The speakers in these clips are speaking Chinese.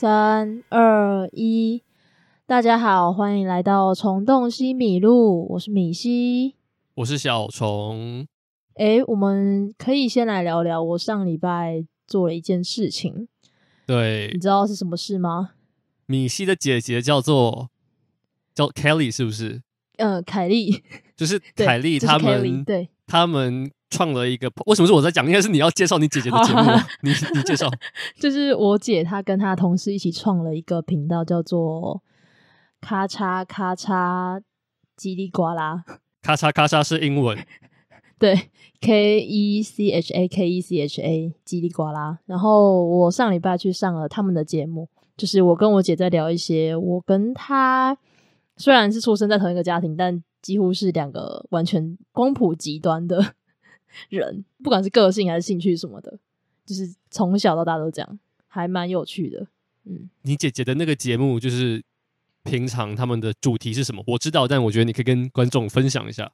三二一，大家好，欢迎来到虫洞西米露，我是米西，我是小虫。诶，我们可以先来聊聊我上礼拜做了一件事情。对，你知道是什么事吗？米西的姐姐叫做叫 Kelly，是不是？嗯、呃，凯莉，就是 凯莉他们，对，他们。创了一个，为什么是我在讲？应该是你要介绍你姐姐的节目，你你介绍。就是我姐她跟她同事一起创了一个频道，叫做“咔嚓咔嚓叽里呱啦”。咔嚓咔嚓是英文，对，K E C H A K E C H A 叽里呱啦。然后我上礼拜去上了他们的节目，就是我跟我姐在聊一些，我跟她虽然是出生在同一个家庭，但几乎是两个完全光谱极端的。人不管是个性还是兴趣什么的，就是从小到大都这样，还蛮有趣的。嗯，你姐姐的那个节目，就是平常他们的主题是什么？我知道，但我觉得你可以跟观众分享一下。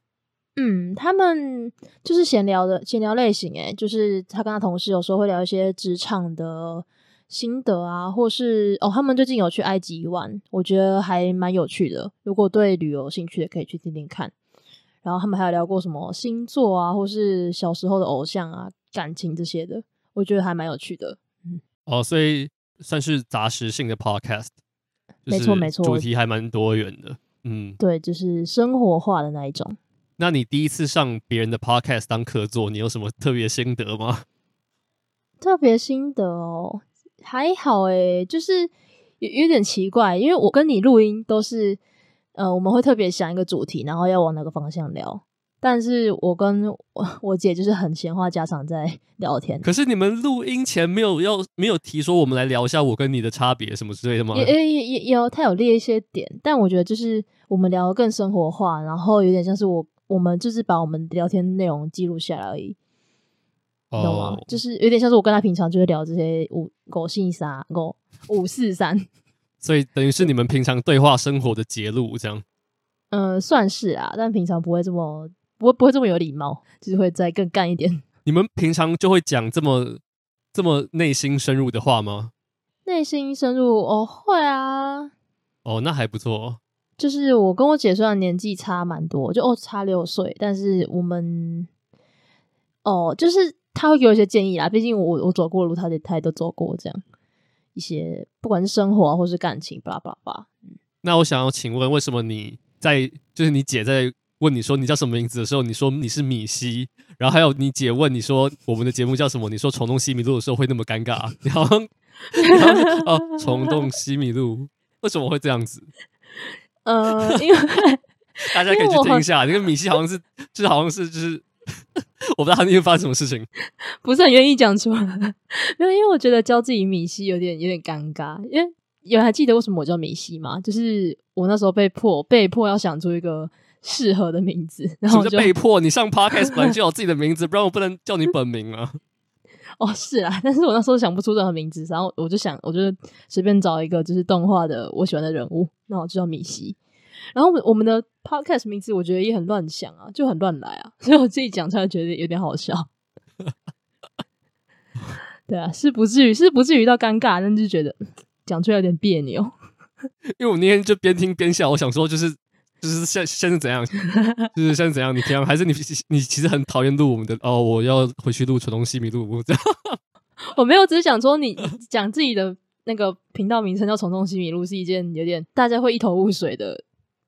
嗯，他们就是闲聊的闲聊类型，诶，就是他跟他同事有时候会聊一些职场的心得啊，或是哦，他们最近有去埃及玩，我觉得还蛮有趣的。如果对旅游有兴趣的，可以去听听看。然后他们还有聊过什么星座啊，或是小时候的偶像啊、感情这些的，我觉得还蛮有趣的。嗯，哦，所以算是杂食性的 podcast，没错没错，主题还蛮多元的。嗯，对，就是生活化的那一种。那你第一次上别人的 podcast 当客座，你有什么特别心得吗？特别心得哦，还好诶，就是有有点奇怪，因为我跟你录音都是。呃，我们会特别想一个主题，然后要往哪个方向聊。但是我跟我 我姐就是很闲话家常在聊天。可是你们录音前没有要没有提说我们来聊一下我跟你的差别什么之类的吗？也也也有，他有列一些点，但我觉得就是我们聊得更生活化，然后有点像是我我们就是把我们聊天内容记录下来而已，懂吗？Oh. 就是有点像是我跟他平常就会聊这些五狗姓啥狗五四三。所以等于是你们平常对话生活的节录，这样。嗯、呃，算是啊，但平常不会这么不会不会这么有礼貌，就是会再更干一点。你们平常就会讲这么这么内心深入的话吗？内心深入哦，会啊。哦，那还不错。就是我跟我姐虽然年纪差蛮多，就哦差六岁，但是我们哦，就是她会给我一些建议啦。毕竟我我走过的路，她也她也都走过，这样。一些不管是生活或是感情，巴拉巴拉巴拉。那我想要请问，为什么你在就是你姐在问你说你叫什么名字的时候，你说你是米西，然后还有你姐问你说我们的节目叫什么，你说虫洞西米露的时候会那么尴尬？你好像哦，虫洞西米露，为什么会这样子？呃，因为 大家可以去听一下，那个米西好像是就是好像是就是。我不知道他那天发生什么事情，不是很愿意讲出来。没有，因为我觉得教自己米西有点有点尴尬。因为有人还记得为什么我叫米西吗？就是我那时候被迫被迫要想出一个适合的名字，然后就被迫你上 Podcast 本来就有自己的名字，不然我不能叫你本名啊。哦，是啊，但是我那时候想不出任何名字，然后我就想，我就随便找一个就是动画的我喜欢的人物，那我就叫米西。然后我们的 podcast 名字我觉得也很乱想啊，就很乱来啊，所以我自己讲出来觉得有点好笑。对啊，是不至于，是不至于到尴尬，但就觉得讲出来有点别扭。因为我那天就边听边笑，我想说就是就是现现在怎样，就是现在怎样？你平常还是你你其实很讨厌录我们的哦，我要回去录虫洞西米露这样。我没有，只是想说你讲自己的那个频道名称叫虫洞西米露是一件有点大家会一头雾水的。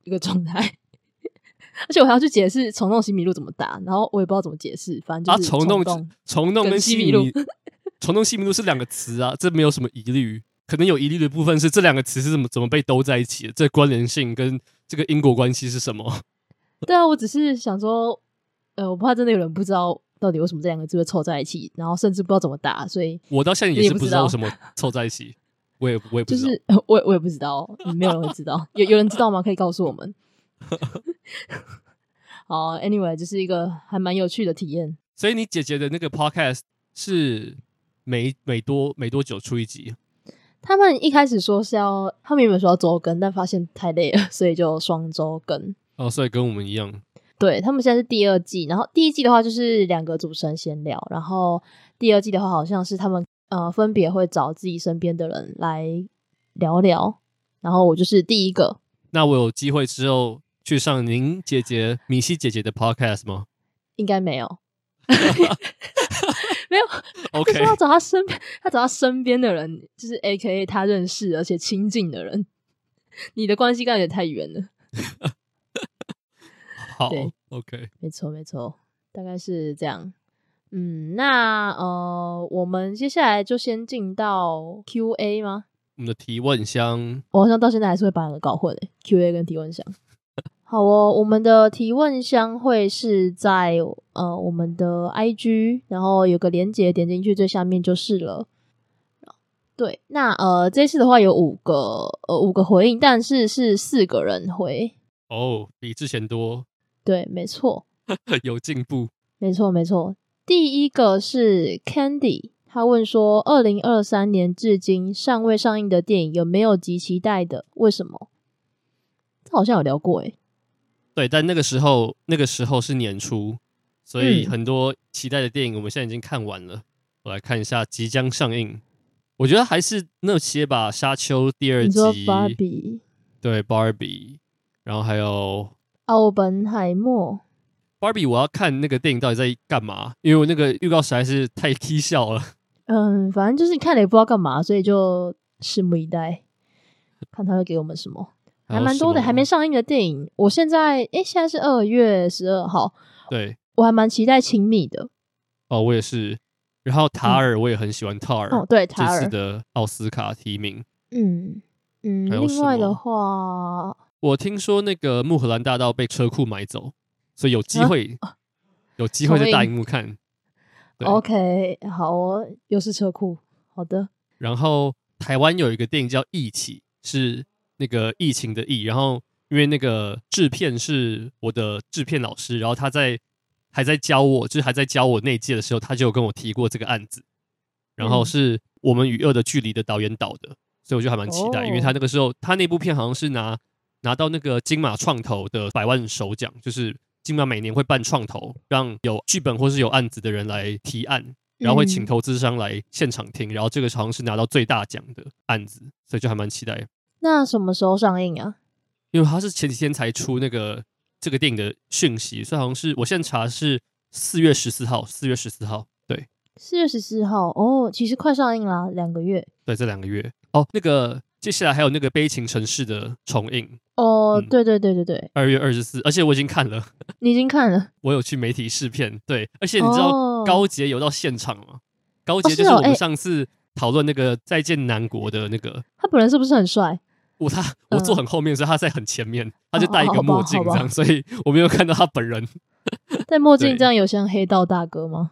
一个状态，而且我还要去解释虫洞西米露怎么打，然后我也不知道怎么解释，反正就是虫洞虫洞跟西米露，虫洞西米露是两个词啊，这没有什么疑虑。可能有疑虑的部分是这两个词是怎么怎么被兜在一起的，这关联性跟这个因果关系是什么？对啊，我只是想说，呃，我怕真的有人不知道到底为什么这两个字会凑在一起，然后甚至不知道怎么打，所以我到现在也是不知道为什么凑在一起。我也我也不知道，就是 我我也不知道，没有人会知道。有有人知道吗？可以告诉我们。好，Anyway，这是一个还蛮有趣的体验。所以你姐姐的那个 Podcast 是每每多每多久出一集？他们一开始说是要，他们原本说要周更，但发现太累了，所以就双周更。哦，所以跟我们一样。对，他们现在是第二季，然后第一季的话就是两个主持人闲聊，然后第二季的话好像是他们。呃，分别会找自己身边的人来聊聊。然后我就是第一个。那我有机会之后去上您姐姐米西姐姐的 podcast 吗？应该没有，没有。OK，他找他身边，他找他身边的人，就是 AKA 他认识而且亲近的人。你的关系感觉太远了。好，OK，没错没错，大概是这样。嗯，那呃，我们接下来就先进到 Q&A 吗？我们的提问箱，我好像到现在还是会把两个搞混诶，Q&A 跟提问箱。好哦，我们的提问箱会是在呃我们的 IG，然后有个连接，点进去最下面就是了。对，那呃这次的话有五个呃五个回应，但是是四个人回哦，比之前多。对，没错，有进步。没错，没错。第一个是 Candy，他问说，二零二三年至今尚未上映的电影有没有极期待的？为什么？这好像有聊过诶。对，但那个时候那个时候是年初，所以很多期待的电影我们现在已经看完了。嗯、我来看一下即将上映，我觉得还是那些吧，《沙丘》第二集，你说 Barbie，对 Barbie，然后还有奥本海默。Barbie，我要看那个电影到底在干嘛？因为我那个预告实在是太蹊跷了。嗯，反正就是看了也不知道干嘛，所以就拭目以待，看他会给我们什么。还蛮多的，还没上映的电影。我现在，诶、欸，现在是二月十二号。对，我还蛮期待《亲密》的。哦，我也是。然后塔尔，我也很喜欢塔尔、嗯。哦，对，塔尔。这次的奥斯卡提名。嗯嗯。另外的话，我听说那个《穆荷兰大道》被车库买走。所以有机会，啊、有机会在大荧幕看。OK，好哦，又是车库，好的。然后台湾有一个电影叫《疫起》，是那个疫情的疫。然后因为那个制片是我的制片老师，然后他在还在教我，就是还在教我那届的时候，他就有跟我提过这个案子。然后是我们与恶的距离的导演导的，所以我就还蛮期待，哦、因为他那个时候他那部片好像是拿拿到那个金马创投的百万首奖，就是。金马每年会办创投，让有剧本或是有案子的人来提案，然后会请投资商来现场听，然后这个好像是拿到最大奖的案子，所以就还蛮期待。那什么时候上映啊？因为他是前几天才出那个这个电影的讯息，所以好像是我现在查是四月十四号，四月十四号，对，四月十四号哦，其实快上映了，两个月。对，这两个月哦，那个。接下来还有那个悲情城市的重映哦，嗯、对对对对对，二月二十四，而且我已经看了，你已经看了，我有去媒体试片，对，而且你知道高杰有到现场吗？哦、高杰就是我们上次讨论那个再见南国的那个，他本人是不是很帅？我他我坐很后面，所以他在很前面，嗯、他就戴一个墨镜这样，所以我没有看到他本人。戴墨镜这样有像黑道大哥吗？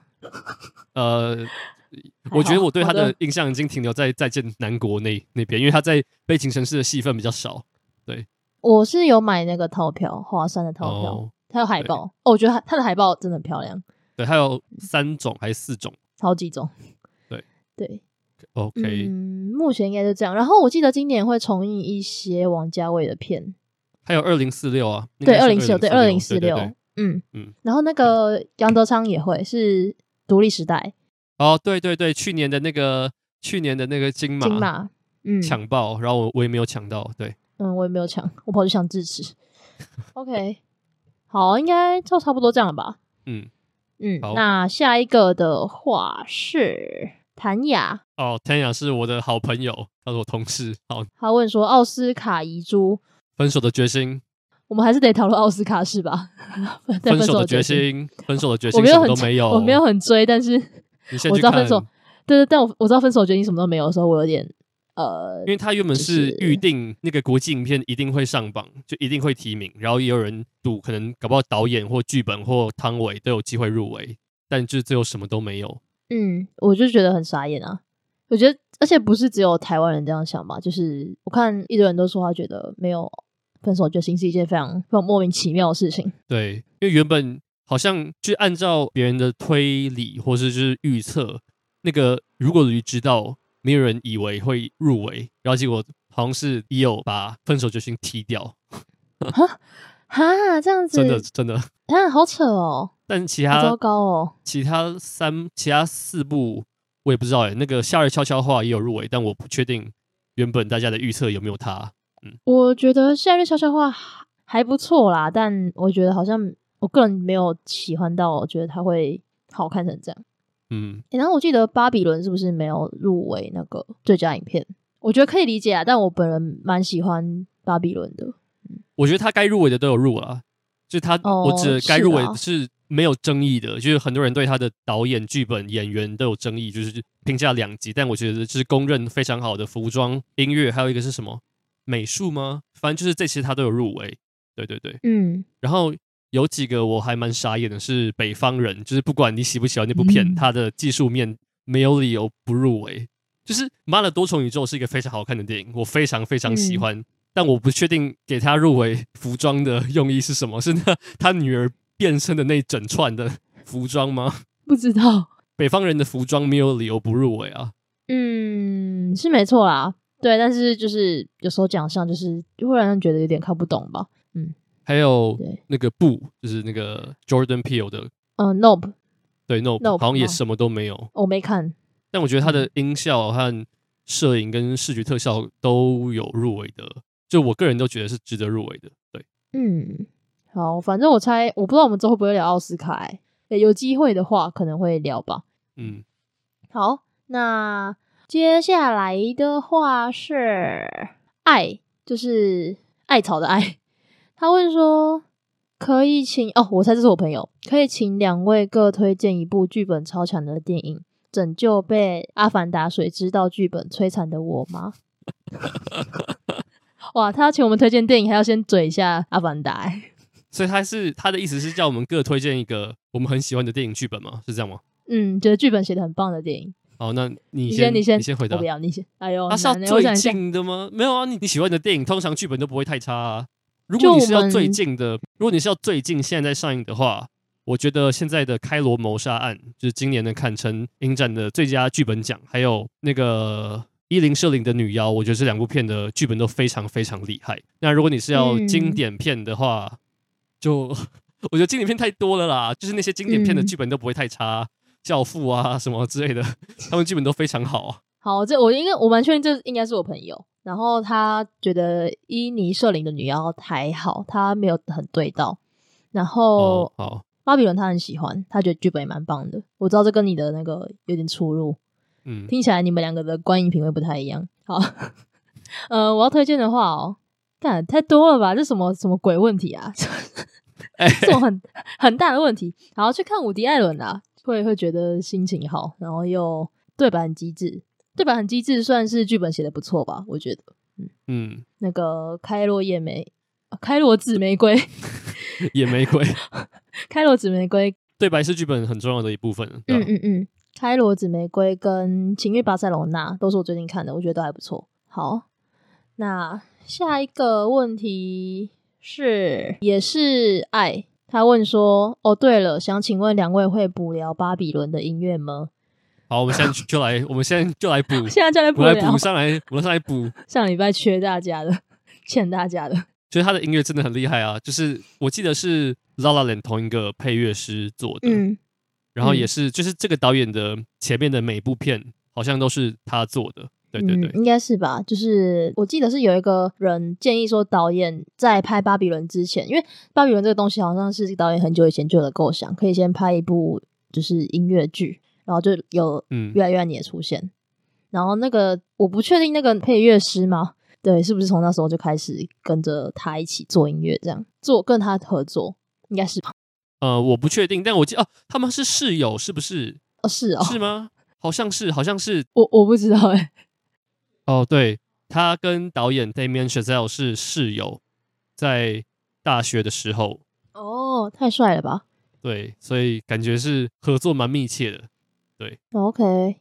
呃。我觉得我对他的印象已经停留在《再见南国》那那边，因为他在悲情城市的戏份比较少。对，我是有买那个套票，华山的套票，他、哦、有海报。哦，我觉得他他的海报真的很漂亮。对，他有三种还是四种？好几种。对对，OK。嗯，目前应该是这样。然后我记得今年会重映一些王家卫的片，还有二零四六啊，对，二零四六，对，二零四六，嗯嗯。然后那个杨德昌也会是独立时代。哦，对对对，去年的那个，去年的那个金马，金马，嗯，抢爆，然后我我也没有抢到，对，嗯，我也没有抢，我跑去抢智齿。OK，好，应该就差不多这样了吧？嗯嗯，那下一个的话是谭雅，哦，谭雅是我的好朋友，他是我同事。好，他问说奥斯卡遗珠，分手的决心，我们还是得讨论奥斯卡是吧？分手的决心，分手的决心，我没有很，没有，我没有很追，但是。我知道分手，对对，但我我知道分手决定什么都没有的时候，我有点呃，因为他原本是预定那个国际影片一定会上榜，就一定会提名，然后也有人赌，可能搞不好导演或剧本或汤唯都有机会入围，但就最后什么都没有。嗯，我就觉得很傻眼啊！我觉得，而且不是只有台湾人这样想吧？就是我看一堆人都说他觉得没有分手决心是一件非常非常莫名其妙的事情。对，因为原本。好像就按照别人的推理，或是就是预测，那个如果驴知道，没有人以为会入围，然后结果好像是也有把分手决心踢掉，哈？哈，这样子？真的真的。啊，好扯哦。但其他糟糕哦，其他三其他四部我也不知道哎，那个夏日悄悄话也有入围，但我不确定原本大家的预测有没有他？嗯，我觉得夏日悄悄话还不错啦，但我觉得好像我个人没有喜欢到，我觉得他会好看成这样。嗯，欸、然后我记得巴比伦是不是没有入围那个最佳影片？我觉得可以理解啊，但我本人蛮喜欢巴比伦的。嗯，我觉得他该入围的都有入了，就他，哦、我指该入围是没有争议的，就是很多人对他的导演、剧本、演员都有争议，就是评价两极。但我觉得就是公认非常好的服装、音乐，还有一个是什么美术吗？反正就是这些他都有入围。对对对，嗯，然后。有几个我还蛮傻眼的，是北方人，就是不管你喜不喜欢那部片，它、嗯、的技术面没有理由不入围。就是《妈的多重宇宙》是一个非常好看的电影，我非常非常喜欢，嗯、但我不确定给他入围服装的用意是什么？是那他女儿变身的那整串的服装吗？不知道。北方人的服装没有理由不入围啊。嗯，是没错啦，对，但是就是有时候奖项就是就会让人觉得有点看不懂吧，嗯。还有那个布，就是那个 Jordan Peele 的，嗯，Nope，对，Nope，好像也什么都没有。我没看，但我觉得它的音效和摄影跟视觉特效都有入围的，就我个人都觉得是值得入围的。对，嗯，好，反正我猜，我不知道我们之后会不会聊奥斯卡，欸，欸，有机会的话可能会聊吧。嗯，好，那接下来的话是艾，就是艾草的艾。他问说：“可以请哦，我猜这是我朋友，可以请两位各推荐一部剧本超强的电影，拯救被阿凡达水知道剧本摧残的我吗？” 哇，他要请我们推荐电影，还要先嘴一下阿凡达，欸，所以他是他的意思是叫我们各推荐一个我们很喜欢的电影剧本吗？是这样吗？嗯，觉得剧本写的很棒的电影。好，那你先，你先，你先回答。我不要，你先。哎呦，他是要最近的吗？没有啊，你你喜欢的电影通常剧本都不会太差啊。如果你是要最近的，如果你是要最近现在在上映的话，我觉得现在的《开罗谋杀案》就是今年的堪称影展的最佳剧本奖，还有那个伊林舍林的女妖，我觉得这两部片的剧本都非常非常厉害。那如果你是要经典片的话，嗯、就我觉得经典片太多了啦，就是那些经典片的剧本都不会太差，嗯《教父》啊什么之类的，他们剧本都非常好。好，这我应该我蛮确定这应该是我朋友。然后他觉得伊尼舍林的女妖还好，他没有很对到。然后，好，巴比伦他很喜欢，他觉得剧本也蛮棒的。我知道这跟你的那个有点出入，嗯，听起来你们两个的观影品味不太一样。好，呃，我要推荐的话哦，干太多了吧？这什么什么鬼问题啊？这种很 很大的问题。然后去看伍迪·艾伦啊，会会觉得心情好，然后又对白很机智。对吧？很机智，算是剧本写的不错吧？我觉得，嗯嗯，那个开罗夜玫，开罗紫玫瑰，野玫瑰，开罗紫玫瑰，对白是剧本很重要的一部分。嗯嗯嗯，开罗紫玫瑰跟情欲巴塞罗那都是我最近看的，我觉得都还不错。好，那下一个问题是，也是爱，他问说，哦，对了，想请问两位会补聊巴比伦的音乐吗？好，我们现在就来，我们现在就来补，现在就来补，来补上来，我们上来补。上礼拜缺大家的，欠大家的。就是他的音乐真的很厉害啊！就是我记得是 La La Land 同一个配乐师做的，嗯，然后也是，就是这个导演的前面的每部片好像都是他做的，对对对，嗯、应该是吧？就是我记得是有一个人建议说，导演在拍《巴比伦》之前，因为《巴比伦》这个东西好像是导演很久以前就有的构想，可以先拍一部就是音乐剧。然后就有越来越爱你的出现，嗯、然后那个我不确定那个配乐师吗？对，是不是从那时候就开始跟着他一起做音乐，这样做跟他合作，应该是吧？呃，我不确定，但我记得哦，他们是室友，是不是？哦，是哦，是吗？好像是，好像是，我我不知道哎。哦，对，他跟导演 Damien Chazelle 是室友，在大学的时候。哦，太帅了吧？对，所以感觉是合作蛮密切的。对，OK。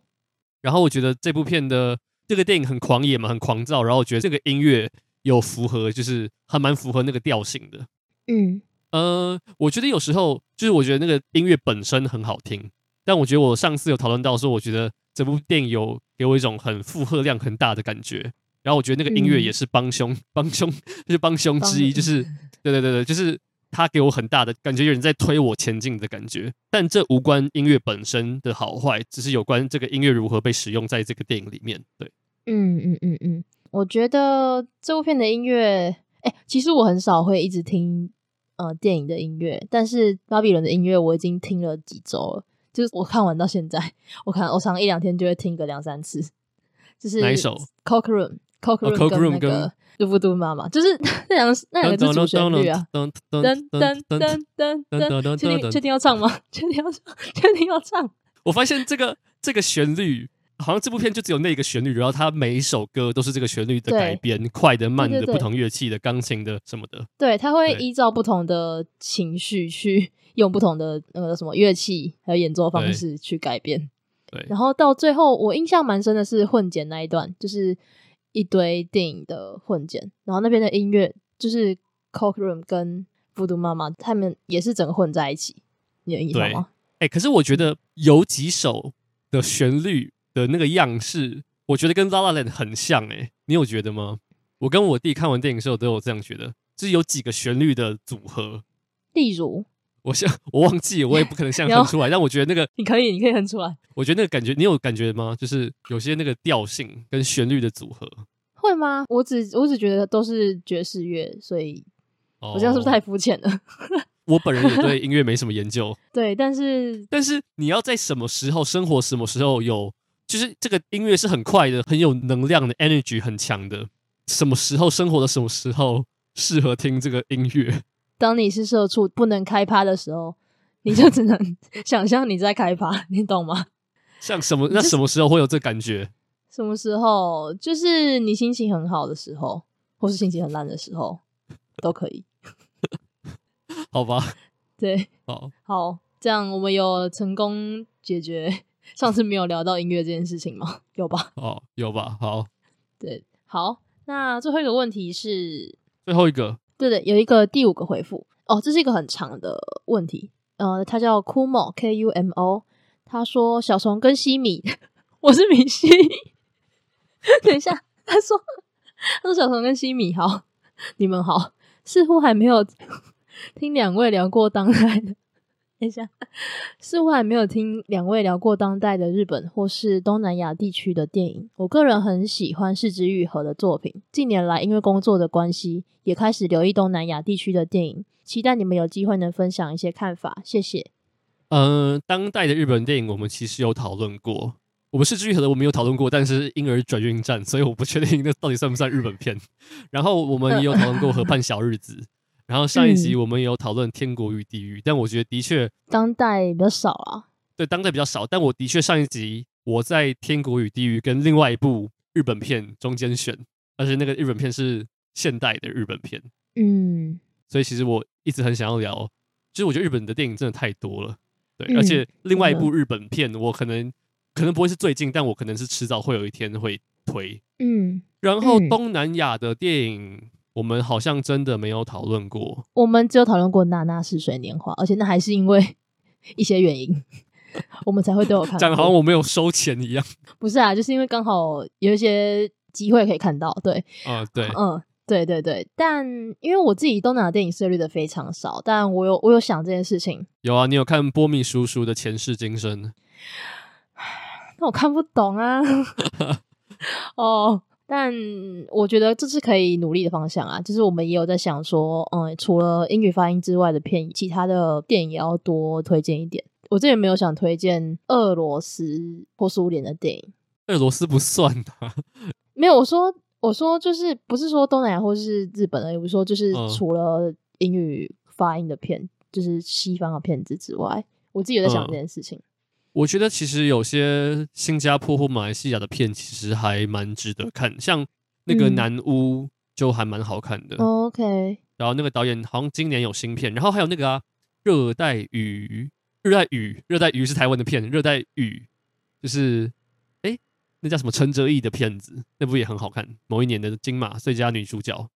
然后我觉得这部片的这个电影很狂野嘛，很狂躁。然后我觉得这个音乐有符合，就是还蛮符合那个调性的。嗯，呃，我觉得有时候就是我觉得那个音乐本身很好听，但我觉得我上次有讨论到说，我觉得这部电影有给我一种很负荷量很大的感觉。然后我觉得那个音乐也是帮凶，帮凶就是帮凶之一，就是对对对对，就是。他给我很大的感觉，有人在推我前进的感觉，但这无关音乐本身的好坏，只是有关这个音乐如何被使用在这个电影里面。对，嗯嗯嗯嗯，我觉得这部片的音乐，哎、欸，其实我很少会一直听呃电影的音乐，但是巴比伦的音乐我已经听了几周了，就是我看完到现在，我看我常一两天就会听个两三次。就是哪一首？Coke Room，Coke Room 跟那个嘟嘟嘟妈妈，就是那两个那两个是主旋律啊。噔噔噔噔噔噔噔，确定确定要唱吗？确定要唱？确定要唱？我发现这个这个旋律。好像这部片就只有那个旋律，然后它每一首歌都是这个旋律的改编，快的、慢的、不同乐器的、钢琴的什么的。对，它会依照不同的情绪去用不同的那个什么乐器还有演奏方式去改编。对，然后到最后，我印象蛮深的是混剪那一段，就是一堆电影的混剪，然后那边的音乐就是 Coke Room 跟 Voodoo 妈妈他们也是整个混在一起，你有印象吗？哎、欸，可是我觉得有几首的旋律。的那个样式，我觉得跟《La La Land》很像哎、欸，你有觉得吗？我跟我弟看完电影的时候都有这样觉得，就是有几个旋律的组合。例如，我像我忘记，我也不可能像哼出来，但我觉得那个你可以，你可以哼出来。我觉得那个感觉，你有感觉吗？就是有些那个调性跟旋律的组合，会吗？我只我只觉得都是爵士乐，所以我这样是不是太肤浅了？哦我本人也对音乐没什么研究，对，但是 但是你要在什么时候生活，什么时候有。就是这个音乐是很快的，很有能量的，energy 很强的。什么时候生活的什么时候适合听这个音乐？当你是社畜不能开趴的时候，你就只能 想象你在开趴，你懂吗？像什么？那什么时候会有这感觉？什么时候？就是你心情很好的时候，或是心情很烂的时候，都可以。好吧。对。好。好，这样我们有成功解决。上次没有聊到音乐这件事情吗？有吧？哦，有吧？好，对，好。那最后一个问题是最后一个，对的，有一个第五个回复哦，这是一个很长的问题。呃，他叫 Kumo K U M O，他说小虫跟西米，我是米西。等一下，他说他说小虫跟西米好，你们好，似乎还没有 听两位聊过当代的。等一下，似乎还没有听两位聊过当代的日本或是东南亚地区的电影。我个人很喜欢是枝裕和的作品，近年来因为工作的关系，也开始留意东南亚地区的电影。期待你们有机会能分享一些看法，谢谢。嗯、当代的日本电影我们其实有讨论过，我们是枝裕和的我们有讨论过，但是婴儿转运站，所以我不确定那到底算不算日本片。然后我们也有讨论过河畔小日子。然后上一集我们有讨论《天国与地狱》，嗯，但我觉得的确当代比较少啊。对，当代比较少，但我的确上一集我在《天国与地狱》跟另外一部日本片中间选，而且那个日本片是现代的日本片。嗯，所以其实我一直很想要聊，就是我觉得日本的电影真的太多了。对，嗯，而且另外一部日本片，我可能可能不会是最近，但我可能是迟早会有一天会推。嗯，然后东南亚的电影。我们好像真的没有讨论过，我们只有讨论过《娜娜似水年华》，而且那还是因为一些原因，我们才会都有看。讲好像我没有收钱一样。不是啊，就是因为刚好有一些机会可以看到，对，啊，对，嗯，对对对。但因为我自己东南亚电影涉猎的非常少，但我有我有想这件事情。有啊，你有看波米叔叔的前世今生？那我看不懂啊。哦。但我觉得这是可以努力的方向啊，就是我们也有在想说，嗯，除了英语发音之外的片，其他的电影也要多推荐一点。我这边没有想推荐俄罗斯或苏联的电影，俄罗斯不算啊。没有，我说我说就是不是说东南亚或是日本的，也不是说就是除了英语发音的片，嗯，就是西方的片子之外，我自己有在想这件事情。嗯我觉得其实有些新加坡或马来西亚的片其实还蛮值得看，像那个《南屋》就还蛮好看的。嗯、OK。然后那个导演好像今年有新片，然后还有那个啊，《热带雨》，热带雨，热带雨是台湾的片，《热带雨》就是哎，那叫什么陈哲艺的片子，那部也很好看，某一年的金马最佳女主角。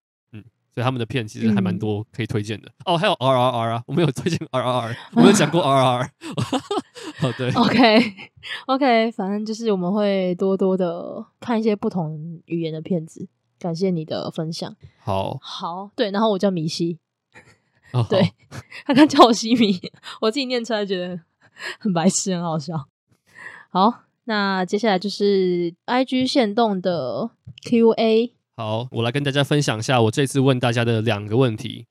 所以他们的片其实还蛮多可以推荐的、嗯、哦，还有 R R R 啊，我们有推荐 R R R，我们有讲过 R R R。哦，对，OK OK，反正就是我们会多多的看一些不同语言的片子。感谢你的分享。好，好，对，然后我叫米西，哦、对，他刚叫我西米，我自己念出来觉得很白痴，很好笑。好，那接下来就是 IG 限动的 Q A。好，我来跟大家分享一下我这次问大家的两个问题。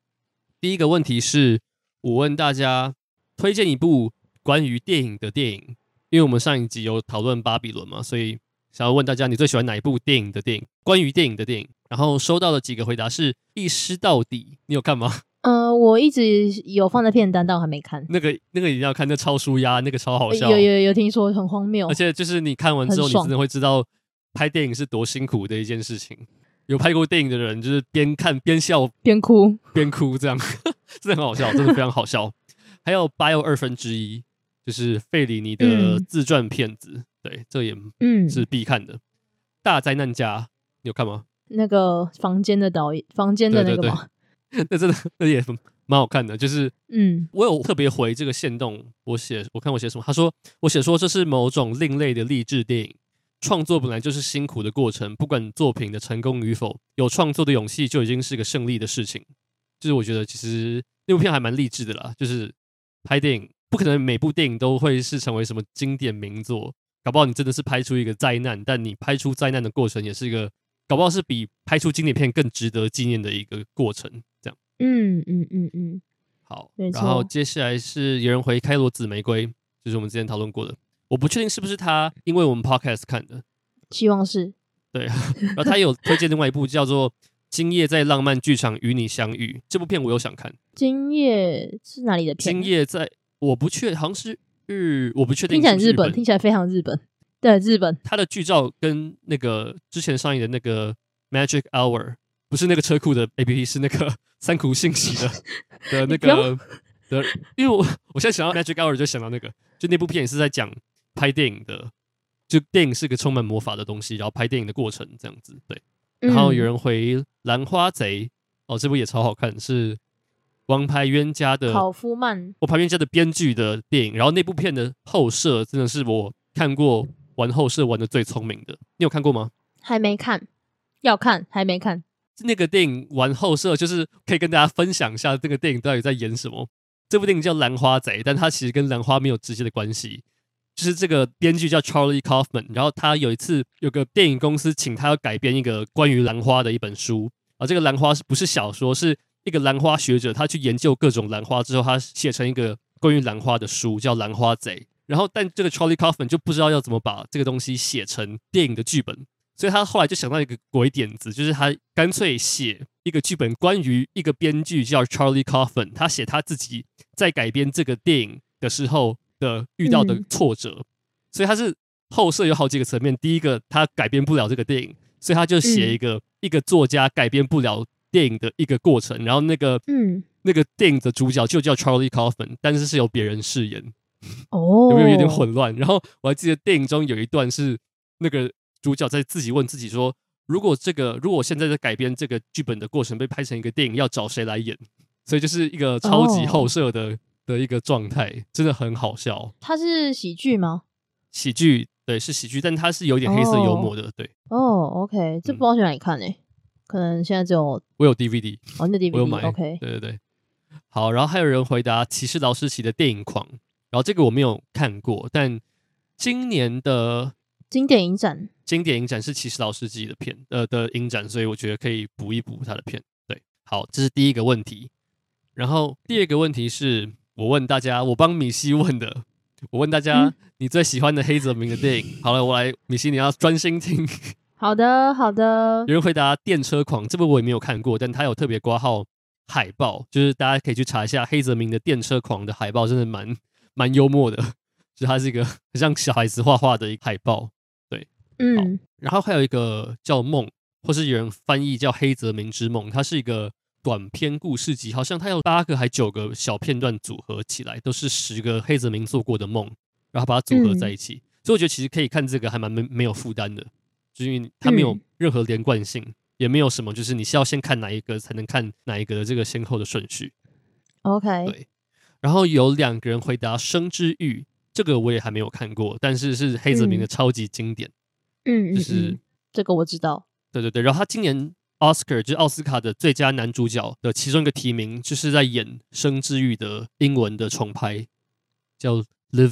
第一个问题是，我问大家推荐一部关于电影的电影，因为我们上一集有讨论巴比伦嘛，所以想要问大家你最喜欢哪一部电影的电影？关于电影的电影。然后收到了几个回答是《一尸到底》，你有看吗？呃，我一直有放在片单，但我还没看。那个那个一定要看，那超舒压，那个超好笑。有有有听说很荒谬，而且就是你看完之后，你真的会知道拍电影是多辛苦的一件事情。有拍过电影的人，就是边看边笑边哭边哭，这样 真的很好笑，真的非常好笑。还有《Bio 二分之一》，就是费里尼的自传片子，嗯、对，这也嗯是必看的。嗯《大灾难家》，你有看吗？那个房间的导演，房间的那个吗？对对对，那真的那也蛮好看的。就是，嗯，我有特别回这个线动，我写我看我写什么，他说我写说这是某种另类的励志电影。创作本来就是辛苦的过程，不管作品的成功与否，有创作的勇气就已经是个胜利的事情。就是我觉得其实那部片还蛮励志的啦。就是拍电影不可能每部电影都会是成为什么经典名作，搞不好你真的是拍出一个灾难，但你拍出灾难的过程也是一个。搞不好是比拍出经典片更值得纪念的一个过程，这样。嗯嗯嗯嗯，好。然后接下来是有人回《开罗紫玫瑰》，就是我们之前讨论过的。我不确定是不是他，因为我们 Podcast 看的。希望是。对。然后他有推荐另外一部叫做《今夜在浪漫剧场与你相遇》，这部片我有想看。今夜是哪里的片？今夜在，我不确，好像是日，我不确定。听起来日本，听起来非常日本。对，日本，他的剧照跟那个之前上映的那个 Magic Hour 不是那个车库的 APP，是那个三苦信息的 的那个的，因为我我现在想到 Magic Hour 就想到那个，就那部片也是在讲拍电影的，就电影是个充满魔法的东西，然后拍电影的过程这样子，对。然后有人回《兰花贼》，哦，这部也超好看，是王牌冤家的考夫曼，王牌冤家的编剧的电影，然后那部片的后设真的是我看过。玩后设玩的最聪明的，你有看过吗？还没看，要看，还没看。那个电影玩后设，就是可以跟大家分享一下这个电影到底在演什么。这部电影叫《兰花贼》，但它其实跟兰花没有直接的关系。就是这个编剧叫 Charlie Kaufman，然后他有一次有个电影公司请他要改编一个关于兰花的一本书啊，这个兰花是不是小说？是一个兰花学者，他去研究各种兰花之后，他写成一个关于兰花的书，叫《兰花贼》。然后，但这个 Charlie Kaufman 就不知道要怎么把这个东西写成电影的剧本，所以他后来就想到一个鬼点子，就是他干脆写一个剧本，关于一个编剧叫 Charlie Kaufman，他写他自己在改编这个电影的时候的遇到的挫折，嗯、所以他是后设有好几个层面。第一个，他改编不了这个电影，所以他就写一个、嗯、一个作家改编不了电影的一个过程。然后那个嗯，那个电影的主角就叫 Charlie Kaufman，但是是由别人饰演。哦，有没有有点混乱？然后我还记得电影中有一段是那个主角在自己问自己说：“如果这个，如果我现在在改编这个剧本的过程被拍成一个电影，要找谁来演？”所以就是一个超级后设的、oh. 的一个状态，真的很好笑。它是喜剧吗？喜剧，对，是喜剧，但它是有点黑色幽默的。Oh. 对，哦、oh,，OK，这不知道去哪里看呢、欸？嗯、可能现在只有我有 DVD，哦，那 DVD 我有买。OK，对对对，好，然后还有人回答骑士劳斯奇的电影狂。然后这个我没有看过，但今年的经典影展，经典影展是骑士劳斯奇的片，呃的影展，所以我觉得可以补一补他的片。对，好，这是第一个问题。然后第二个问题是我问大家，我帮米西问的，我问大家、嗯、你最喜欢的黑泽明的电影。好了，我来，米西你要专心听。好的，好的。有人回答《电车狂》，这部我也没有看过，但他有特别挂号海报，就是大家可以去查一下黑泽明的《电车狂》的海报，真的蛮。蛮幽默的，就它是一个很像小孩子画画的一个海报，对，嗯，然后还有一个叫梦，或是有人翻译叫黑泽明之梦，它是一个短篇故事集，好像它有八个还九个小片段组合起来，都是十个黑泽明做过的梦，然后把它组合在一起，嗯、所以我觉得其实可以看这个还蛮没没有负担的，就是因为它没有任何连贯性，嗯、也没有什么就是你是要先看哪一个才能看哪一个的这个先后的顺序，OK，对。然后有两个人回答《生之欲》，这个我也还没有看过，但是是黑泽明的超级经典。嗯，就是这个我知道。对对对，然后他今年 Oscar 就是奥斯卡的最佳男主角的其中一个提名，就是在演《生之欲》的英文的重拍，叫《Living》，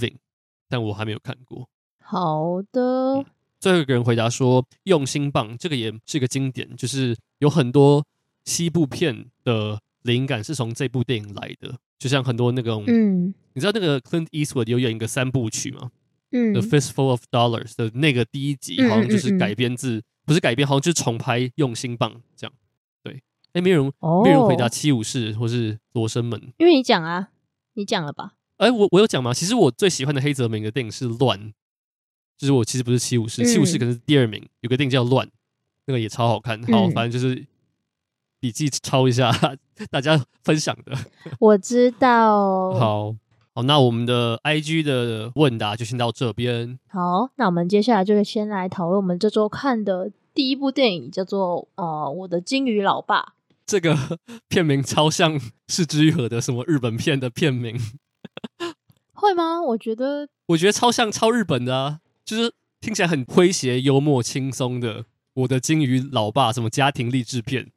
但我还没有看过。好的，嗯，最后一个人回答说：“用心棒，这个也是一个经典，就是有很多西部片的灵感是从这部电影来的，就像很多那种，嗯，你知道那个 Clint Eastwood 有演一个三部曲吗？嗯，The Fistful of Dollars 的那个第一集好像就是改编自，嗯嗯嗯不是改编，好像就是重拍《用心棒》这样。对，哎，没人，哦、没人回答七武士或是罗生门，因为你讲啊，你讲了吧？哎，我我有讲吗？其实我最喜欢的黑泽明的电影是《乱》。就是我其实不是七武士，七武士可能是第二名。有个电影叫《乱》，那个也超好看。好，反正就是笔记抄一下，大家分享的。我知道。好好，那我们的 IG 的问答就先到这边。好，那我们接下来就先来讨论我们这周看的第一部电影，叫做《呃我的金鱼老爸》。这个片名超像是枝裕和的什么日本片的片名？会吗？我觉得，我觉得超像超日本的啊。就是听起来很诙谐、幽默、轻松的，我的金鱼老爸什么家庭励志片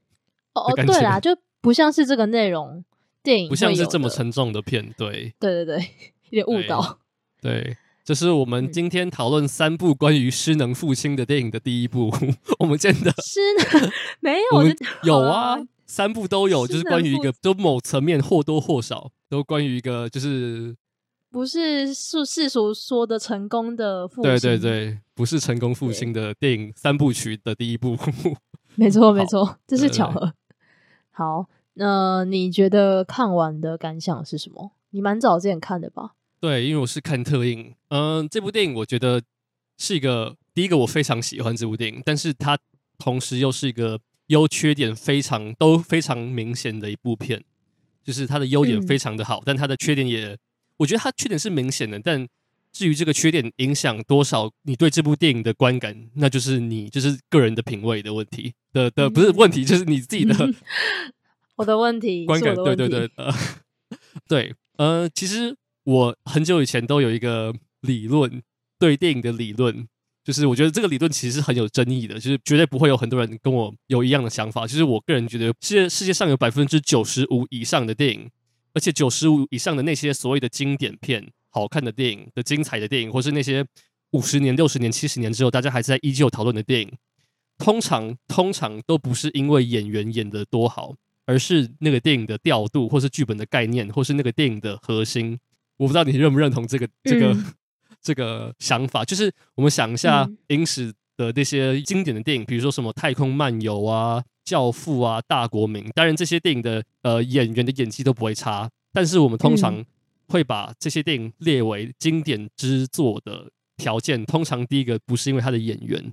哦哦，对啦，就不像是这个内容电影，不像是这么沉重的片，对，对对对，有点误导。对，这是我们今天讨论三部关于失能父亲的电影的第一部。我们见的失能没有，有啊，三部都有，就是关于一个，都某层面或多或少都关于一个，就是。不是世世俗说的成功的父亲，对对对，不是成功父亲的电影三部曲的第一部，没 错没错，这是巧合。好，那你觉得看完的感想是什么？你蛮早之前看的吧？对，因为我是看特映。嗯，这部电影我觉得是一个第一个我非常喜欢这部电影，但是它同时又是一个优缺点非常都非常明显的一部片，就是它的优点非常的好，嗯、但它的缺点也。我觉得它缺点是明显的，但至于这个缺点影响多少你对这部电影的观感，那就是你就是个人的品味的问题的的不是问题，就是你自己的 我的问题观感，对对对，呃，对，呃，其实我很久以前都有一个理论，对电影的理论，就是我觉得这个理论其实是很有争议的，就是绝对不会有很多人跟我有一样的想法，就是我个人觉得世界世界上有百分之九十五以上的电影。而且九十五以上的那些所谓的经典片、好看的电影的精彩的电影，或是那些五十年、六十年、七十年之后大家还是在依旧讨论的电影，通常通常都不是因为演员演的多好，而是那个电影的调度，或是剧本的概念，或是那个电影的核心。我不知道你认不认同这个这个、嗯、这个想法。就是我们想一下影史的那些经典的电影，比如说什么《太空漫游》啊。教父啊，大国民，当然这些电影的呃演员的演技都不会差，但是我们通常会把这些电影列为经典之作的条件，通常第一个不是因为他的演员，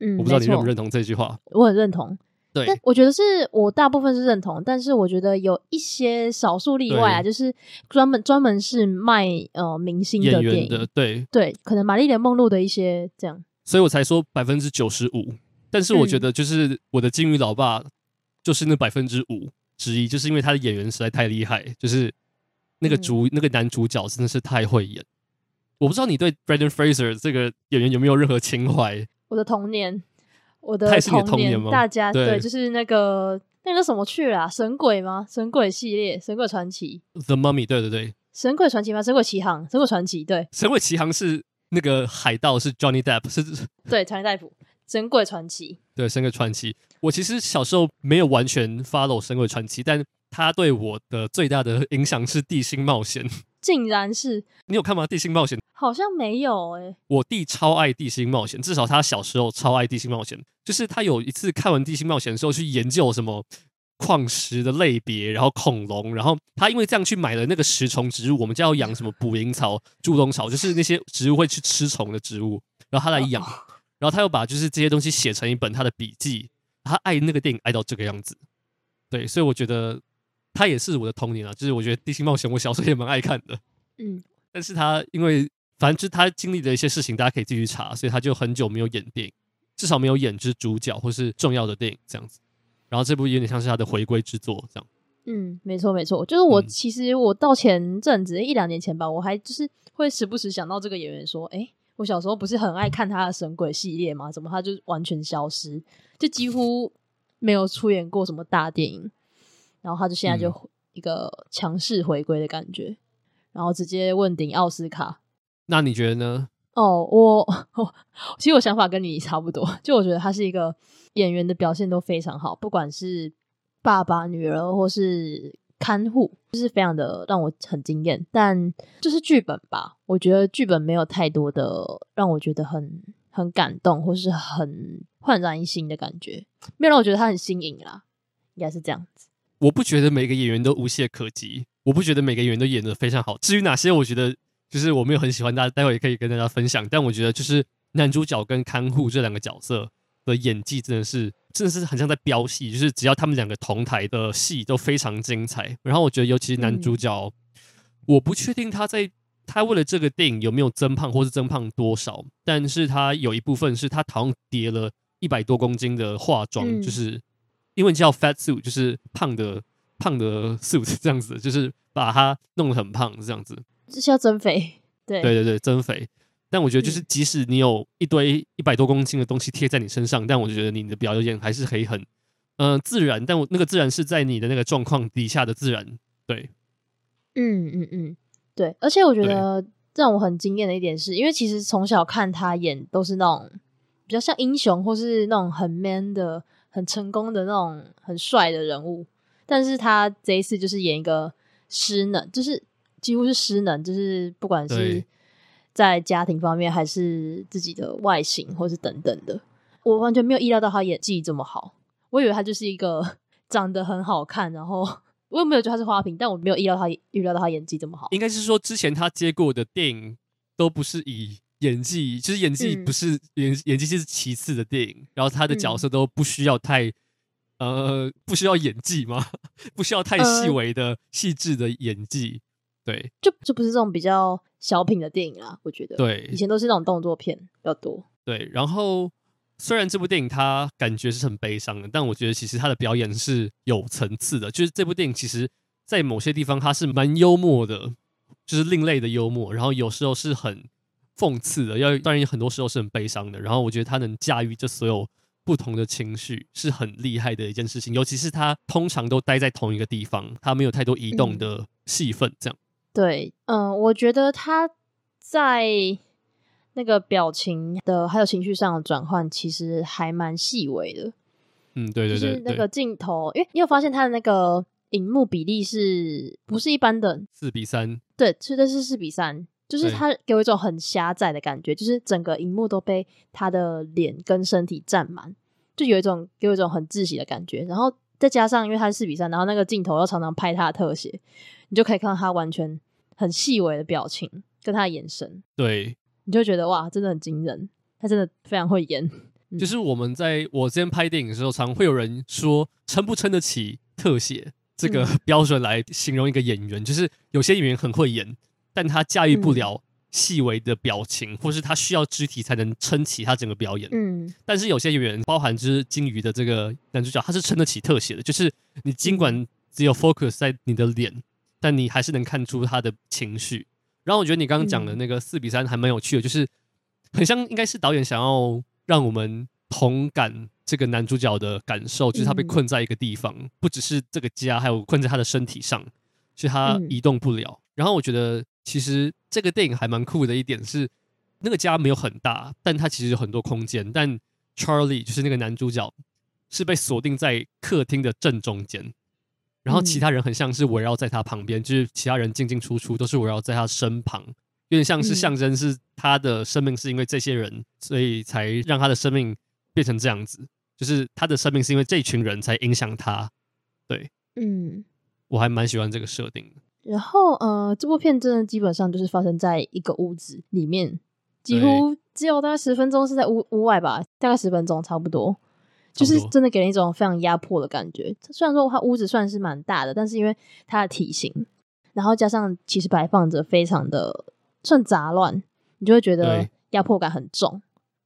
嗯，我不知道你认不认同这句话，我很认同，对，但我觉得是我大部分是认同，但是我觉得有一些少数例外啊，就是专门专门是卖呃明星的电影的，对对，可能玛丽莲梦露的一些这样，所以我才说百分之九十五。但是我觉得，就是我的金鱼老爸，就是那百分之五之一，就是因为他的演员实在太厉害，就是那个主、嗯、那个男主角真的是太会演。我不知道你对 Brendan Fraser 这个演员有没有任何情怀？我的童年，我的童年吗？大家对，对，就是那个那个什么去了、啊？神鬼吗？神鬼系列，神鬼传奇，The Mummy，对对对，神鬼传奇吗？神鬼奇航，神鬼传奇，对，神鬼奇航是那个海盗，是 Johnny Depp，是，对，，Johnny Depp，。《神鬼传奇》对，《神鬼传奇》，我其实小时候没有完全 follow《神鬼传奇》，但他对我的最大的影响是《地心冒险》。竟然是你有看吗？《地心冒险》好像没有哎、欸。我弟超爱《地心冒险》，至少他小时候超爱《地心冒险》。就是他有一次看完《地心冒险》的时候，去研究什么矿石的类别，然后恐龙，然后他因为这样去买了那个食虫植物，我们家要养什么捕蝇草、猪笼草，就是那些植物会去吃虫的植物，然后他来养。然后他又把就是这些东西写成一本他的笔记，他爱那个电影爱到这个样子，对，所以我觉得他也是我的童年啊。就是我觉得《地心冒险》我小时候也蛮爱看的，嗯，但是他因为反正就是他经历的一些事情，大家可以继续查，所以他就很久没有演电影，至少没有演就是主角或是重要的电影这样子。然后这部有点像是他的回归之作这样。嗯，没错没错，就是我其实我到前阵子一两年前吧，我还就是会时不时想到这个演员说，哎。我小时候不是很爱看他的神鬼系列吗？怎么他就完全消失，就几乎没有出演过什么大电影，然后他就现在就一个强势回归的感觉，然后直接问鼎奥斯卡。那你觉得呢？哦，我我其实我想法跟你差不多，就我觉得他是一个演员的表现都非常好，不管是爸爸、女儿或是看护，就是非常的让我很惊艳。但就是剧本吧，我觉得剧本没有太多的让我觉得很很感动，或是很焕然一新的感觉，没有让我觉得他很新颖啦，应该是这样子。我不觉得每个演员都无懈可击，我不觉得每个演员都演的非常好。至于哪些，我觉得。就是我没有很喜欢，大家待会也可以跟大家分享。但我觉得，就是男主角跟看护这两个角色的演技真的是，真的是很像在飙戏。就是只要他们两个同台的戏都非常精彩。然后我觉得，尤其是男主角，嗯、我不确定他在他为了这个电影有没有增胖，或是增胖多少。但是他有一部分是他好像叠了一百多公斤的化妆，嗯、就是因为叫 fat suit，就是胖的胖的 suit 这样子，就是把他弄得很胖这样子。这是要增肥，对对对对，增肥。但我觉得，就是即使你有一堆一百多公斤的东西贴在你身上，但我觉得你的表演还是可以很嗯、呃、自然。但我那个自然是在你的那个状况底下的自然。对，嗯嗯嗯，对。而且我觉得让我很惊艳的一点是，因为其实从小看他演都是那种比较像英雄，或是那种很 man 的、很成功的那种很帅的人物。但是他这一次就是演一个失能，就是。几乎是失能，就是不管是在家庭方面，还是自己的外形，或是等等的，我完全没有意料到他演技这么好。我以为他就是一个 长得很好看，然后我也没有觉得他是花瓶，但我没有意料他预料到他演技这么好。应该是说，之前他接过的电影都不是以演技，就是演技不是演、嗯、演技是其次的电影，然后他的角色都不需要太、嗯、呃不需要演技吗？不需要太细微的细致、呃、的演技。对，就就不是这种比较小品的电影啦，我觉得。对，以前都是那种动作片比较多。对，然后虽然这部电影它感觉是很悲伤的，但我觉得其实它的表演是有层次的。就是这部电影其实，在某些地方它是蛮幽默的，就是另类的幽默。然后有时候是很讽刺的，要当然有很多时候是很悲伤的。然后我觉得他能驾驭这所有不同的情绪，是很厉害的一件事情。尤其是他通常都待在同一个地方，他没有太多移动的戏份，这样。嗯对，嗯，我觉得他在那个表情的还有情绪上的转换，其实还蛮细微的。嗯，对对对，就是那个镜头，因为你有发现他的那个荧幕比例是不是一般的四比三？对，是的是四比三，就是他给我一种很狭窄的感觉，就是整个荧幕都被他的脸跟身体占满，就有一种给我一种很窒息的感觉。然后再加上因为他是四比三，然后那个镜头又常常拍他的特写，你就可以看到他完全。很细微的表情跟他的眼神，对，你就觉得哇，真的很惊人，他真的非常会演。就是我们在我之前拍电影的时候，常会有人说撑不撑得起特写这个 标准来形容一个演员。嗯、就是有些演员很会演，但他驾驭不了细微的表情，嗯、或是他需要肢体才能撑起他整个表演。嗯，但是有些演员，包含就是金鱼的这个男主角，他是撑得起特写的。就是你尽管只有 focus 在你的脸。但你还是能看出他的情绪，然后我觉得你刚刚讲的那个四比三还蛮有趣的，就是很像应该是导演想要让我们同感这个男主角的感受，就是他被困在一个地方，不只是这个家，还有困在他的身体上，所以他移动不了。然后我觉得其实这个电影还蛮酷的一点是，那个家没有很大，但它其实有很多空间，但 Charlie 就是那个男主角是被锁定在客厅的正中间。然后其他人很像是围绕在他旁边，嗯、就是其他人进进出出都是围绕在他身旁，有点像是象征是他的生命是因为这些人，所以才让他的生命变成这样子。就是他的生命是因为这群人才影响他。对，嗯，我还蛮喜欢这个设定的。然后呃，这部片真的基本上就是发生在一个屋子里面，几乎只有大概十分钟是在屋屋外吧，大概十分钟差不多。就是真的给人一种非常压迫的感觉。虽然说它屋子算是蛮大的，但是因为它的体型，然后加上其实摆放着非常的算杂乱，你就会觉得压迫感很重。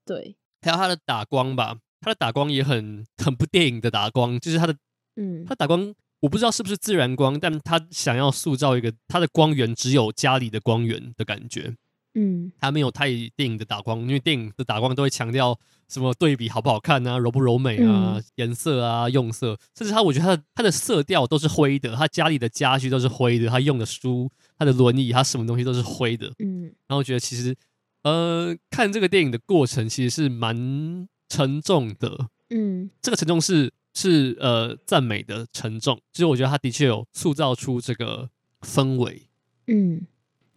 对，还有它的打光吧，它的打光也很 很不电影的打光，就是它的嗯，它打光我不知道是不是自然光，但它想要塑造一个它的光源只有家里的光源的感觉。嗯，它没有太电影的打光，因为电影的打光都会强调什么对比好不好看啊，柔不柔美啊，嗯、颜色啊，用色，甚至他，我觉得他的它的色调都是灰的，他家里的家具都是灰的，他用的书、他的轮椅、他什么东西都是灰的。嗯，然后我觉得其实呃，看这个电影的过程其实是蛮沉重的。嗯，这个沉重是是呃赞美的沉重，其实我觉得他的确有塑造出这个氛围。嗯，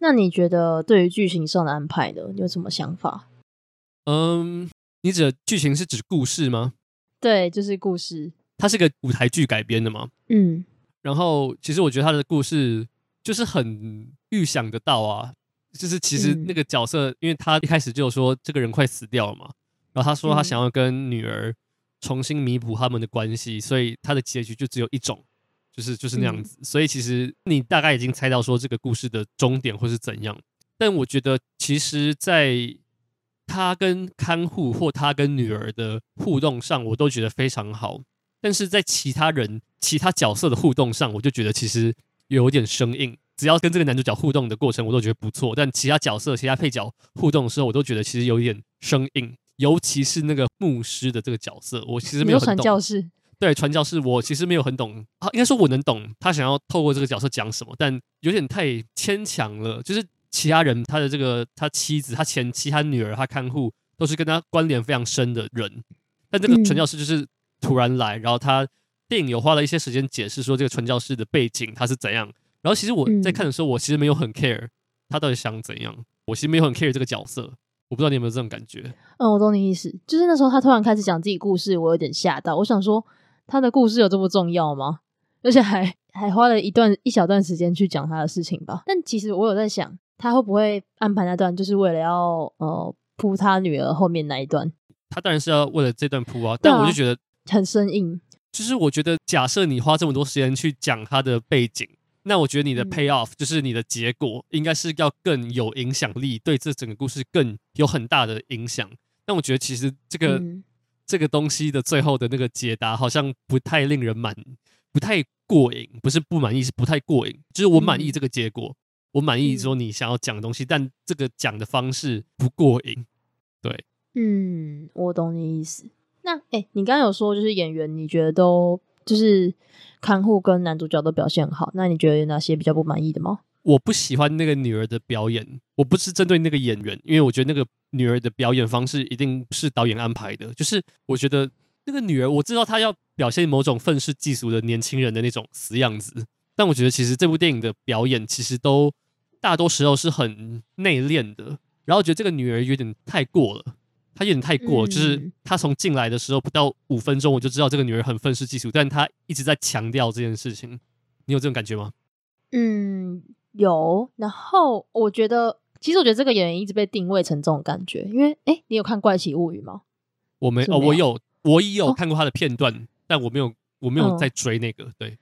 那你觉得对于剧情上的安排呢，你有什么想法？嗯，你指的剧情是指故事吗？对，就是故事。它是个舞台剧改编的嘛？嗯，然后其实我觉得他的故事就是很预想得到啊，就是其实那个角色，嗯、因为他一开始就说这个人快死掉了嘛，然后他说他想要跟女儿重新弥补他们的关系，所以他的结局就只有一种，就是就是那样子。嗯、所以其实你大概已经猜到说这个故事的终点会是怎样，但我觉得其实在他跟看护或他跟女儿的互动上，我都觉得非常好。但是在其他人、其他角色的互动上，我就觉得其实有点生硬。只要跟这个男主角互动的过程，我都觉得不错。但其他角色、其他配角互动的时候，我都觉得其实有点生硬。尤其是那个牧师的这个角色，我其实没有很懂。传教士对传教士，我其实没有很懂。啊，应该说我能懂他想要透过这个角色讲什么，但有点太牵强了。就是。其他人，他的这个他妻子、他前妻、他女儿、他看护，都是跟他关联非常深的人。但这个传教士就是突然来，然后他电影有花了一些时间解释说这个传教士的背景他是怎样。然后其实我在看的时候，我其实没有很 care 他到底想怎样，我其实没有很 care 这个角色。我不知道你有没有这种感觉？嗯，我懂你意思。就是那时候他突然开始讲自己故事，我有点吓到。我想说，他的故事有这么重要吗？而且还还花了一段一小段时间去讲他的事情吧。但其实我有在想。他会不会安排那段，就是为了要呃铺他女儿后面那一段？他当然是要为了这段铺啊，但我就觉得很生硬。就是我觉得，假设你花这么多时间去讲他的背景，那我觉得你的 pay off，就是你的结果，应该是要更有影响力，对这整个故事更有很大的影响。但我觉得其实这个、嗯、这个东西的最后的那个解答，好像不太令人满，不太过瘾。不是不满意，是不太过瘾。就是我满意这个结果。嗯我满意说你想要讲的东西，嗯、但这个讲的方式不过瘾。对，嗯，我懂你意思。那哎、欸，你刚刚有说就是演员，你觉得都就是看护跟男主角都表现很好，那你觉得有哪些比较不满意的吗？我不喜欢那个女儿的表演，我不是针对那个演员，因为我觉得那个女儿的表演方式一定是导演安排的。就是我觉得那个女儿，我知道她要表现某种愤世嫉俗的年轻人的那种死样子，但我觉得其实这部电影的表演其实都。大多时候是很内敛的，然后觉得这个女儿有点太过了，她有点太过了，嗯、就是她从进来的时候不到五分钟，我就知道这个女儿很愤世嫉俗，但她一直在强调这件事情，你有这种感觉吗？嗯，有。然后我觉得，其实我觉得这个演员一直被定位成这种感觉，因为哎，你有看《怪奇物语》吗？我没，没哦，我有，我也有看过他的片段，哦、但我没有，我没有在追那个，嗯、对。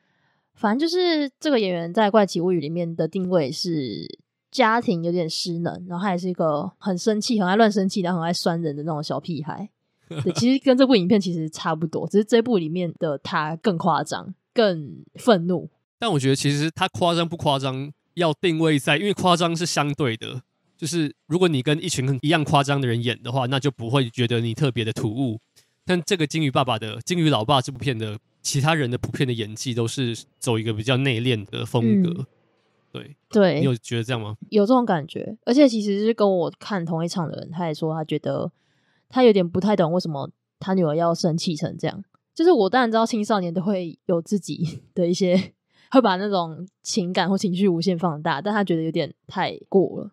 反正就是这个演员在《怪奇物语》里面的定位是家庭有点失能，然后他也是一个很生气、很爱乱生气、然后很爱酸人的那种小屁孩。对，其实跟这部影片其实差不多，只是这部里面的他更夸张、更愤怒。但我觉得其实他夸张不夸张，要定位在，因为夸张是相对的，就是如果你跟一群一样夸张的人演的话，那就不会觉得你特别的突兀。但这个《金鱼爸爸》的《金鱼老爸》这部片的。其他人的普遍的演技都是走一个比较内敛的风格，嗯、对对，你有觉得这样吗？有这种感觉，而且其实是跟我看同一场的人，他也说他觉得他有点不太懂为什么他女儿要生气成这样。就是我当然知道青少年都会有自己的一些，会把那种情感或情绪无限放大，但他觉得有点太过了。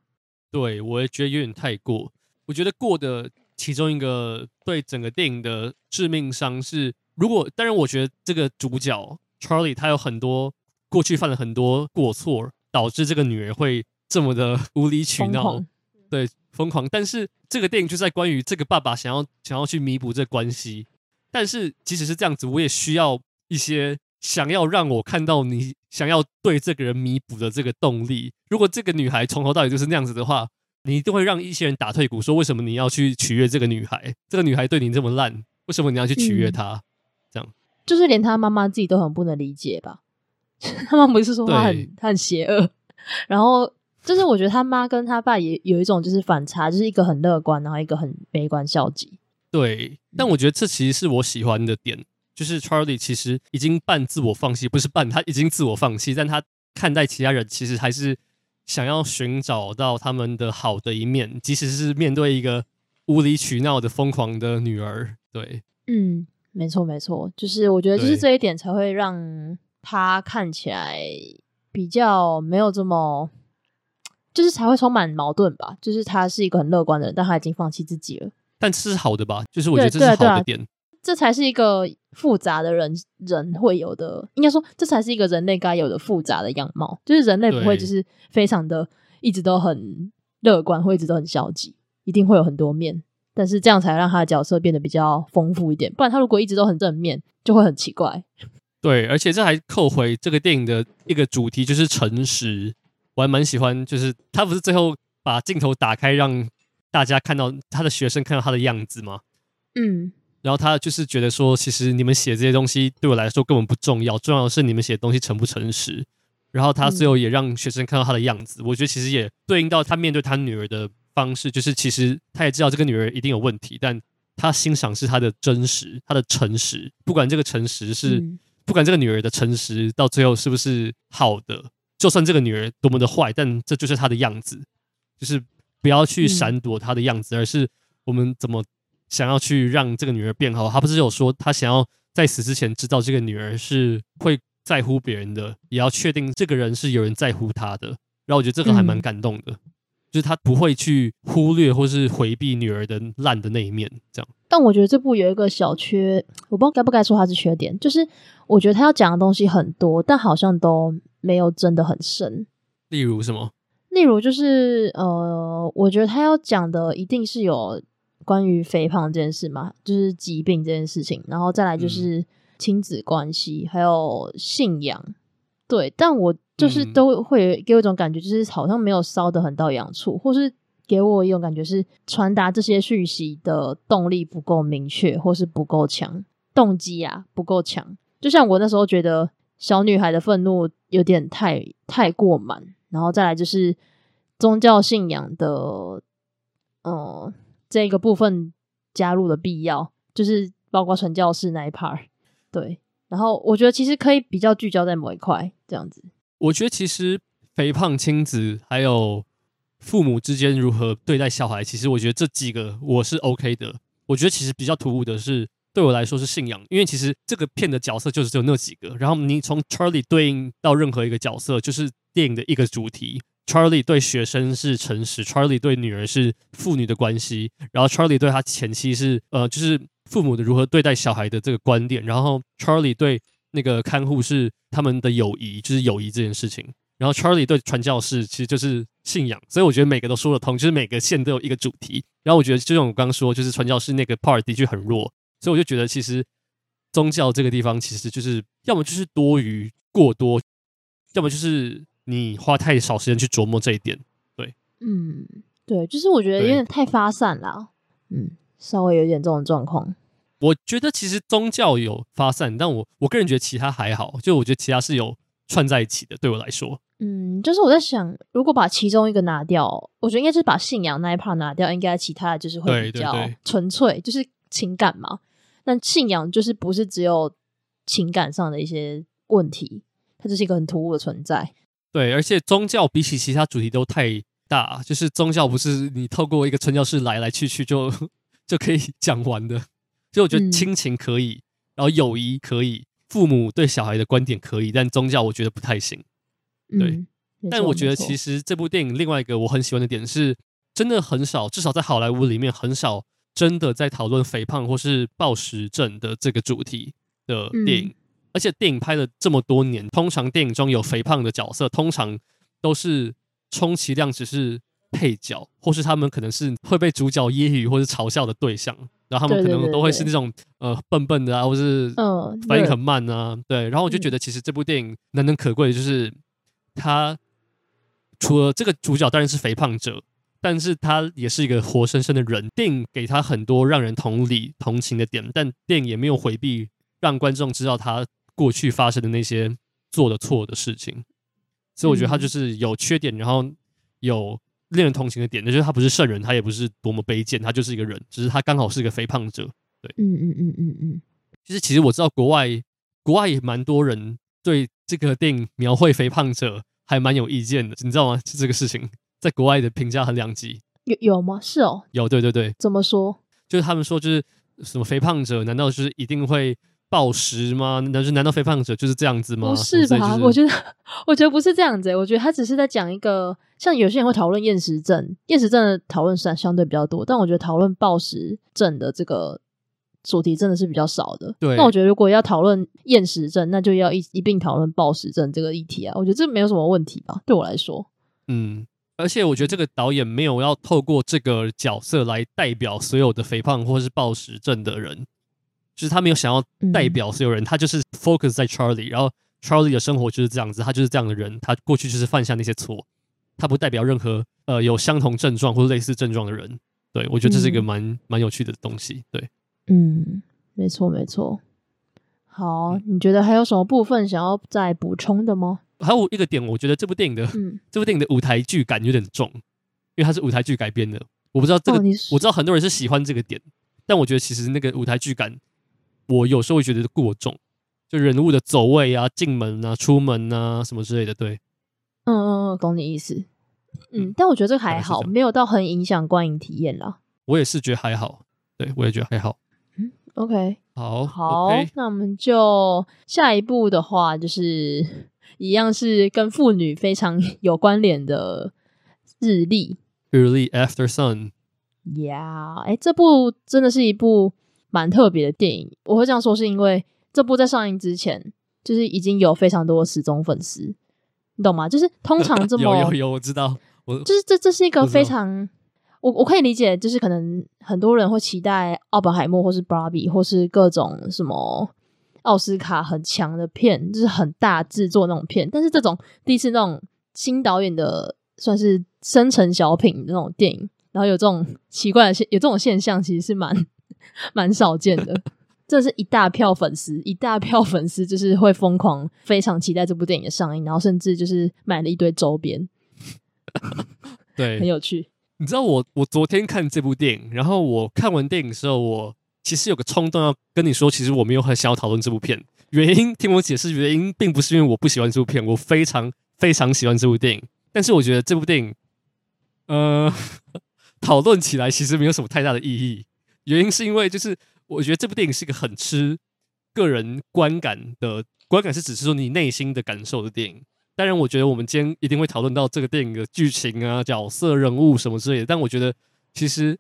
对，我也觉得有点太过。我觉得过的其中一个对整个电影的致命伤是。如果当然，我觉得这个主角 Charlie 他有很多过去犯了很多过错，导致这个女儿会这么的 无理取闹，对，疯狂。但是这个电影就在关于这个爸爸想要想要去弥补这关系。但是即使是这样子，我也需要一些想要让我看到你想要对这个人弥补的这个动力。如果这个女孩从头到尾就是那样子的话，你一定会让一些人打退鼓，说为什么你要去取悦这个女孩？这个女孩对你这么烂，为什么你要去取悦她？嗯这样就是连她妈妈自己都很不能理解吧？他妈不是说他很对他很邪恶，然后就是我觉得他妈跟他爸也有一种就是反差，就是一个很乐观，然后一个很悲观消极。对，但我觉得这其实是我喜欢的点，就是 Charlie 其实已经半自我放弃，不是半，他已经自我放弃，但他看待其他人其实还是想要寻找到他们的好的一面，即使是面对一个无理取闹的疯狂的女儿。对，嗯，没错没错，就是我觉得就是这一点才会让他看起来比较没有这么，就是才会充满矛盾吧。就是他是一个很乐观的人，但他已经放弃自己了。但这是好的吧？就是我觉得这是好的点。这才是一个复杂的人人会有的，应该说，这才是一个人类该有的复杂的样貌。就是人类不会就是非常的一直都很乐观，或一直都很消极，一定会有很多面。但是这样才让他的角色变得比较丰富一点。不然他如果一直都很正面，就会很奇怪。对，而且这还扣回这个电影的一个主题，就是诚实。我还蛮喜欢，就是他不是最后把镜头打开，让大家看到他的学生看到他的样子吗？嗯。然后他就是觉得说，其实你们写这些东西对我来说根本不重要，重要的是你们写的东西诚不诚实。然后他最后也让学生看到他的样子，嗯、我觉得其实也对应到他面对他女儿的方式，就是其实他也知道这个女儿一定有问题，但他欣赏是他的真实，他的诚实。不管这个诚实是，嗯、不管这个女儿的诚实到最后是不是好的，就算这个女儿多么的坏，但这就是她的样子，就是不要去闪躲她的样子，嗯、而是我们怎么。想要去让这个女儿变好，他不是有说他想要在死之前知道这个女儿是会在乎别人的，也要确定这个人是有人在乎他的。然后我觉得这个还蛮感动的，嗯、就是他不会去忽略或是回避女儿的烂的那一面。这样，但我觉得这部有一个小缺，我不知道该不该说它是缺点，就是我觉得他要讲的东西很多，但好像都没有真的很深。例如什么？例如就是呃，我觉得他要讲的一定是有。关于肥胖这件事嘛，就是疾病这件事情，然后再来就是亲子关系，嗯、还有信仰，对。但我就是都会给我一种感觉，就是好像没有烧得很到痒处，或是给我一种感觉是传达这些讯息的动力不够明确，或是不够强，动机啊不够强。就像我那时候觉得小女孩的愤怒有点太太过满，然后再来就是宗教信仰的，嗯。这个部分加入的必要，就是包括传教士那一 part，对。然后我觉得其实可以比较聚焦在某一块，这样子。我觉得其实肥胖亲子还有父母之间如何对待小孩，其实我觉得这几个我是 OK 的。我觉得其实比较突兀的是，对我来说是信仰，因为其实这个片的角色就是只有那几个，然后你从 Charlie 对应到任何一个角色，就是电影的一个主题。Charlie 对学生是诚实，Charlie 对女儿是父女的关系，然后 Charlie 对他前妻是呃，就是父母的如何对待小孩的这个观点，然后 Charlie 对那个看护是他们的友谊，就是友谊这件事情，然后 Charlie 对传教士其实就是信仰，所以我觉得每个都说得通，就是每个线都有一个主题。然后我觉得就像我刚刚说，就是传教士那个 part 的确很弱，所以我就觉得其实宗教这个地方其实就是要么就是多余过多，要么就是。你花太少时间去琢磨这一点，对，嗯，对，就是我觉得有点太发散了，嗯，稍微有点这种状况。我觉得其实宗教有发散，但我我个人觉得其他还好，就我觉得其他是有串在一起的。对我来说，嗯，就是我在想，如果把其中一个拿掉，我觉得应该是把信仰那一 part 拿掉，应该其他的就是会比较纯粹，就是情感嘛。但信仰就是不是只有情感上的一些问题，它就是一个很突兀的存在。对，而且宗教比起其他主题都太大，就是宗教不是你透过一个传教士来来去去就 就可以讲完的。所以我觉得亲情可以，嗯、然后友谊可以，父母对小孩的观点可以，但宗教我觉得不太行。对，嗯、但我觉得其实这部电影另外一个我很喜欢的点是，真的很少，至少在好莱坞里面很少真的在讨论肥胖或是暴食症的这个主题的电影。嗯而且电影拍了这么多年，通常电影中有肥胖的角色，通常都是充其量只是配角，或是他们可能是会被主角揶揄或是嘲笑的对象，然后他们可能都会是那种呃笨笨的啊，或是反应很慢啊，对。然后我就觉得，其实这部电影难能可贵的就是，他除了这个主角当然是肥胖者，但是他也是一个活生生的人。电影给他很多让人同理同情的点，但电影也没有回避让观众知道他。过去发生的那些做的错的事情，所以我觉得他就是有缺点，然后有令人同情的点，就是他不是圣人，他也不是多么卑贱，他就是一个人，只是他刚好是一个肥胖者。对，嗯嗯嗯嗯嗯。就是其实我知道国外国外也蛮多人对这个电影描绘肥胖者还蛮有意见的，你知道吗？就这个事情在国外的评价很两极。有有吗？是哦，有，对对对。怎么说？就是他们说，就是什么肥胖者，难道就是一定会暴食吗？难道难道肥胖者就是这样子吗？不是吧？我觉得，我觉得不是这样子。我觉得他只是在讲一个，像有些人会讨论厌食症，厌食症的讨论相相对比较多，但我觉得讨论暴食症的这个主题真的是比较少的。对。那我觉得如果要讨论厌食症，那就要一一并讨论暴食症这个议题啊。我觉得这没有什么问题吧？对我来说，嗯。而且我觉得这个导演没有要透过这个角色来代表所有的肥胖或是暴食症的人，就是他没有想要代表所有人，嗯、他就是 focus 在 Charlie，然后 Charlie 的生活就是这样子，他就是这样的人，他过去就是犯下那些错，他不代表任何呃有相同症状或者类似症状的人。对，我觉得这是一个蛮蛮、嗯、有趣的东西。对，嗯，没错没错。好，你觉得还有什么部分想要再补充的吗？还有一个点，我觉得这部电影的、嗯、这部电影的舞台剧感有点重，因为它是舞台剧改编的。我不知道这个，哦、我知道很多人是喜欢这个点，但我觉得其实那个舞台剧感，我有时候会觉得过重，就人物的走位啊、进门啊、出门啊什么之类的。对，嗯嗯嗯，懂你意思。嗯，但我觉得这个还好，没有到很影响观影体验啦。我也是觉得还好，对我也觉得还好。嗯，OK，好，好那我们就下一步的话就是。一样是跟妇女非常有关联的日历。日历 After Sun。Yeah，，哎，这部真的是一部蛮特别的电影。我会这样说，是因为这部在上映之前，就是已经有非常多的死忠粉丝，你懂吗？就是通常这 么有有有，我知道，我就是这这是一个非常，我我可以理解，就是可能很多人会期待奥本海默，或是 Barbie，或是各种什么。奥斯卡很强的片，就是很大制作那种片，但是这种第一次那种新导演的算是生成小品那种电影，然后有这种奇怪的现，有这种现象，其实是蛮 蛮少见的。这是一大票粉丝，一大票粉丝就是会疯狂非常期待这部电影的上映，然后甚至就是买了一堆周边，对，很有趣。你知道我我昨天看这部电影，然后我看完电影的时候我。其实有个冲动要跟你说，其实我没有很想要讨论这部片。原因听我解释，原因并不是因为我不喜欢这部片，我非常非常喜欢这部电影。但是我觉得这部电影，呃，讨论起来其实没有什么太大的意义。原因是因为就是我觉得这部电影是一个很吃个人观感的，观感是只是说你内心的感受的电影。当然，我觉得我们今天一定会讨论到这个电影的剧情啊、角色、人物什么之类的。但我觉得其实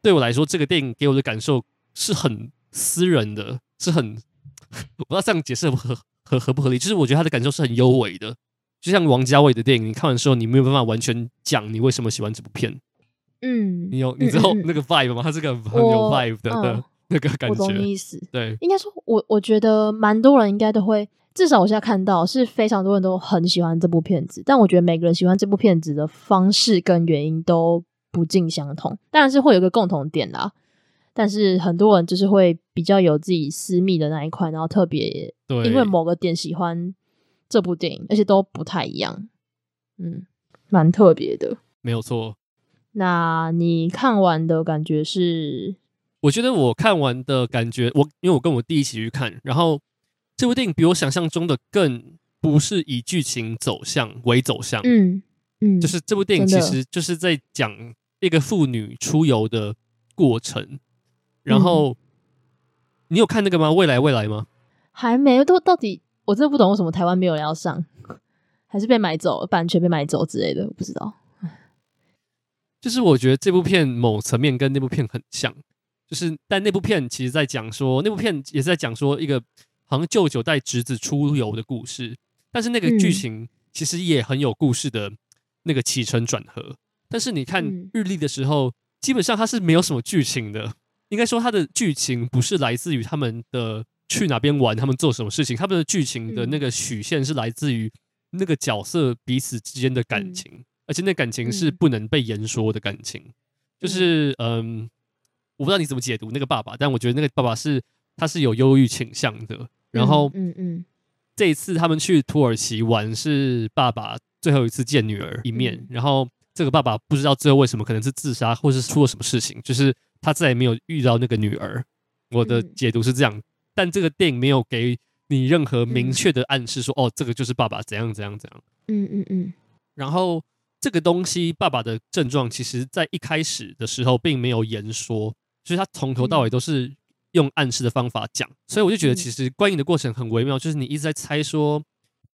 对我来说，这个电影给我的感受。是很私人的，是很 我不知道这样解释合合合不合理。就是我觉得他的感受是很幽微的，就像王家卫的电影，你看完之后你没有办法完全讲你为什么喜欢这部片。嗯，你有你知道那个 vibe 吗？他是个很有 vibe 的的、嗯、那个感觉。我懂你意思。对，应该说我我觉得蛮多人应该都会，至少我现在看到是非常多人都很喜欢这部片子，但我觉得每个人喜欢这部片子的方式跟原因都不尽相同，当然是会有一个共同点啦。但是很多人就是会比较有自己私密的那一块，然后特别因为某个点喜欢这部电影，而且都不太一样，嗯，蛮特别的，没有错。那你看完的感觉是？我觉得我看完的感觉，我因为我跟我弟一起去看，然后这部电影比我想象中的更不是以剧情走向为走向，嗯嗯，就是这部电影其实就是在讲一个妇女出游的过程。然后，嗯、你有看那个吗？未来未来吗？还没，都到底我真的不懂为什么台湾没有人要上，还是被买走，版权被买走之类的，我不知道。就是我觉得这部片某层面跟那部片很像，就是但那部片其实在讲说，那部片也是在讲说一个好像舅舅带侄子出游的故事，但是那个剧情其实也很有故事的那个起承转合。但是你看日历的时候，基本上它是没有什么剧情的。应该说，它的剧情不是来自于他们的去哪边玩，他们做什么事情。他们的剧情的那个曲线是来自于那个角色彼此之间的感情，嗯、而且那感情是不能被言说的感情。嗯、就是嗯，我不知道你怎么解读那个爸爸，但我觉得那个爸爸是他是有忧郁倾向的。然后，嗯嗯，这一次他们去土耳其玩，是爸爸最后一次见女儿一面。嗯、然后，这个爸爸不知道最后为什么，可能是自杀，或是出了什么事情，就是。他再也没有遇到那个女儿，我的解读是这样，嗯、但这个电影没有给你任何明确的暗示说，哦，这个就是爸爸怎样怎样怎样，嗯嗯嗯。然后这个东西，爸爸的症状，其实在一开始的时候并没有言说，所以他从头到尾都是用暗示的方法讲，嗯、所以我就觉得其实观影的过程很微妙，就是你一直在猜说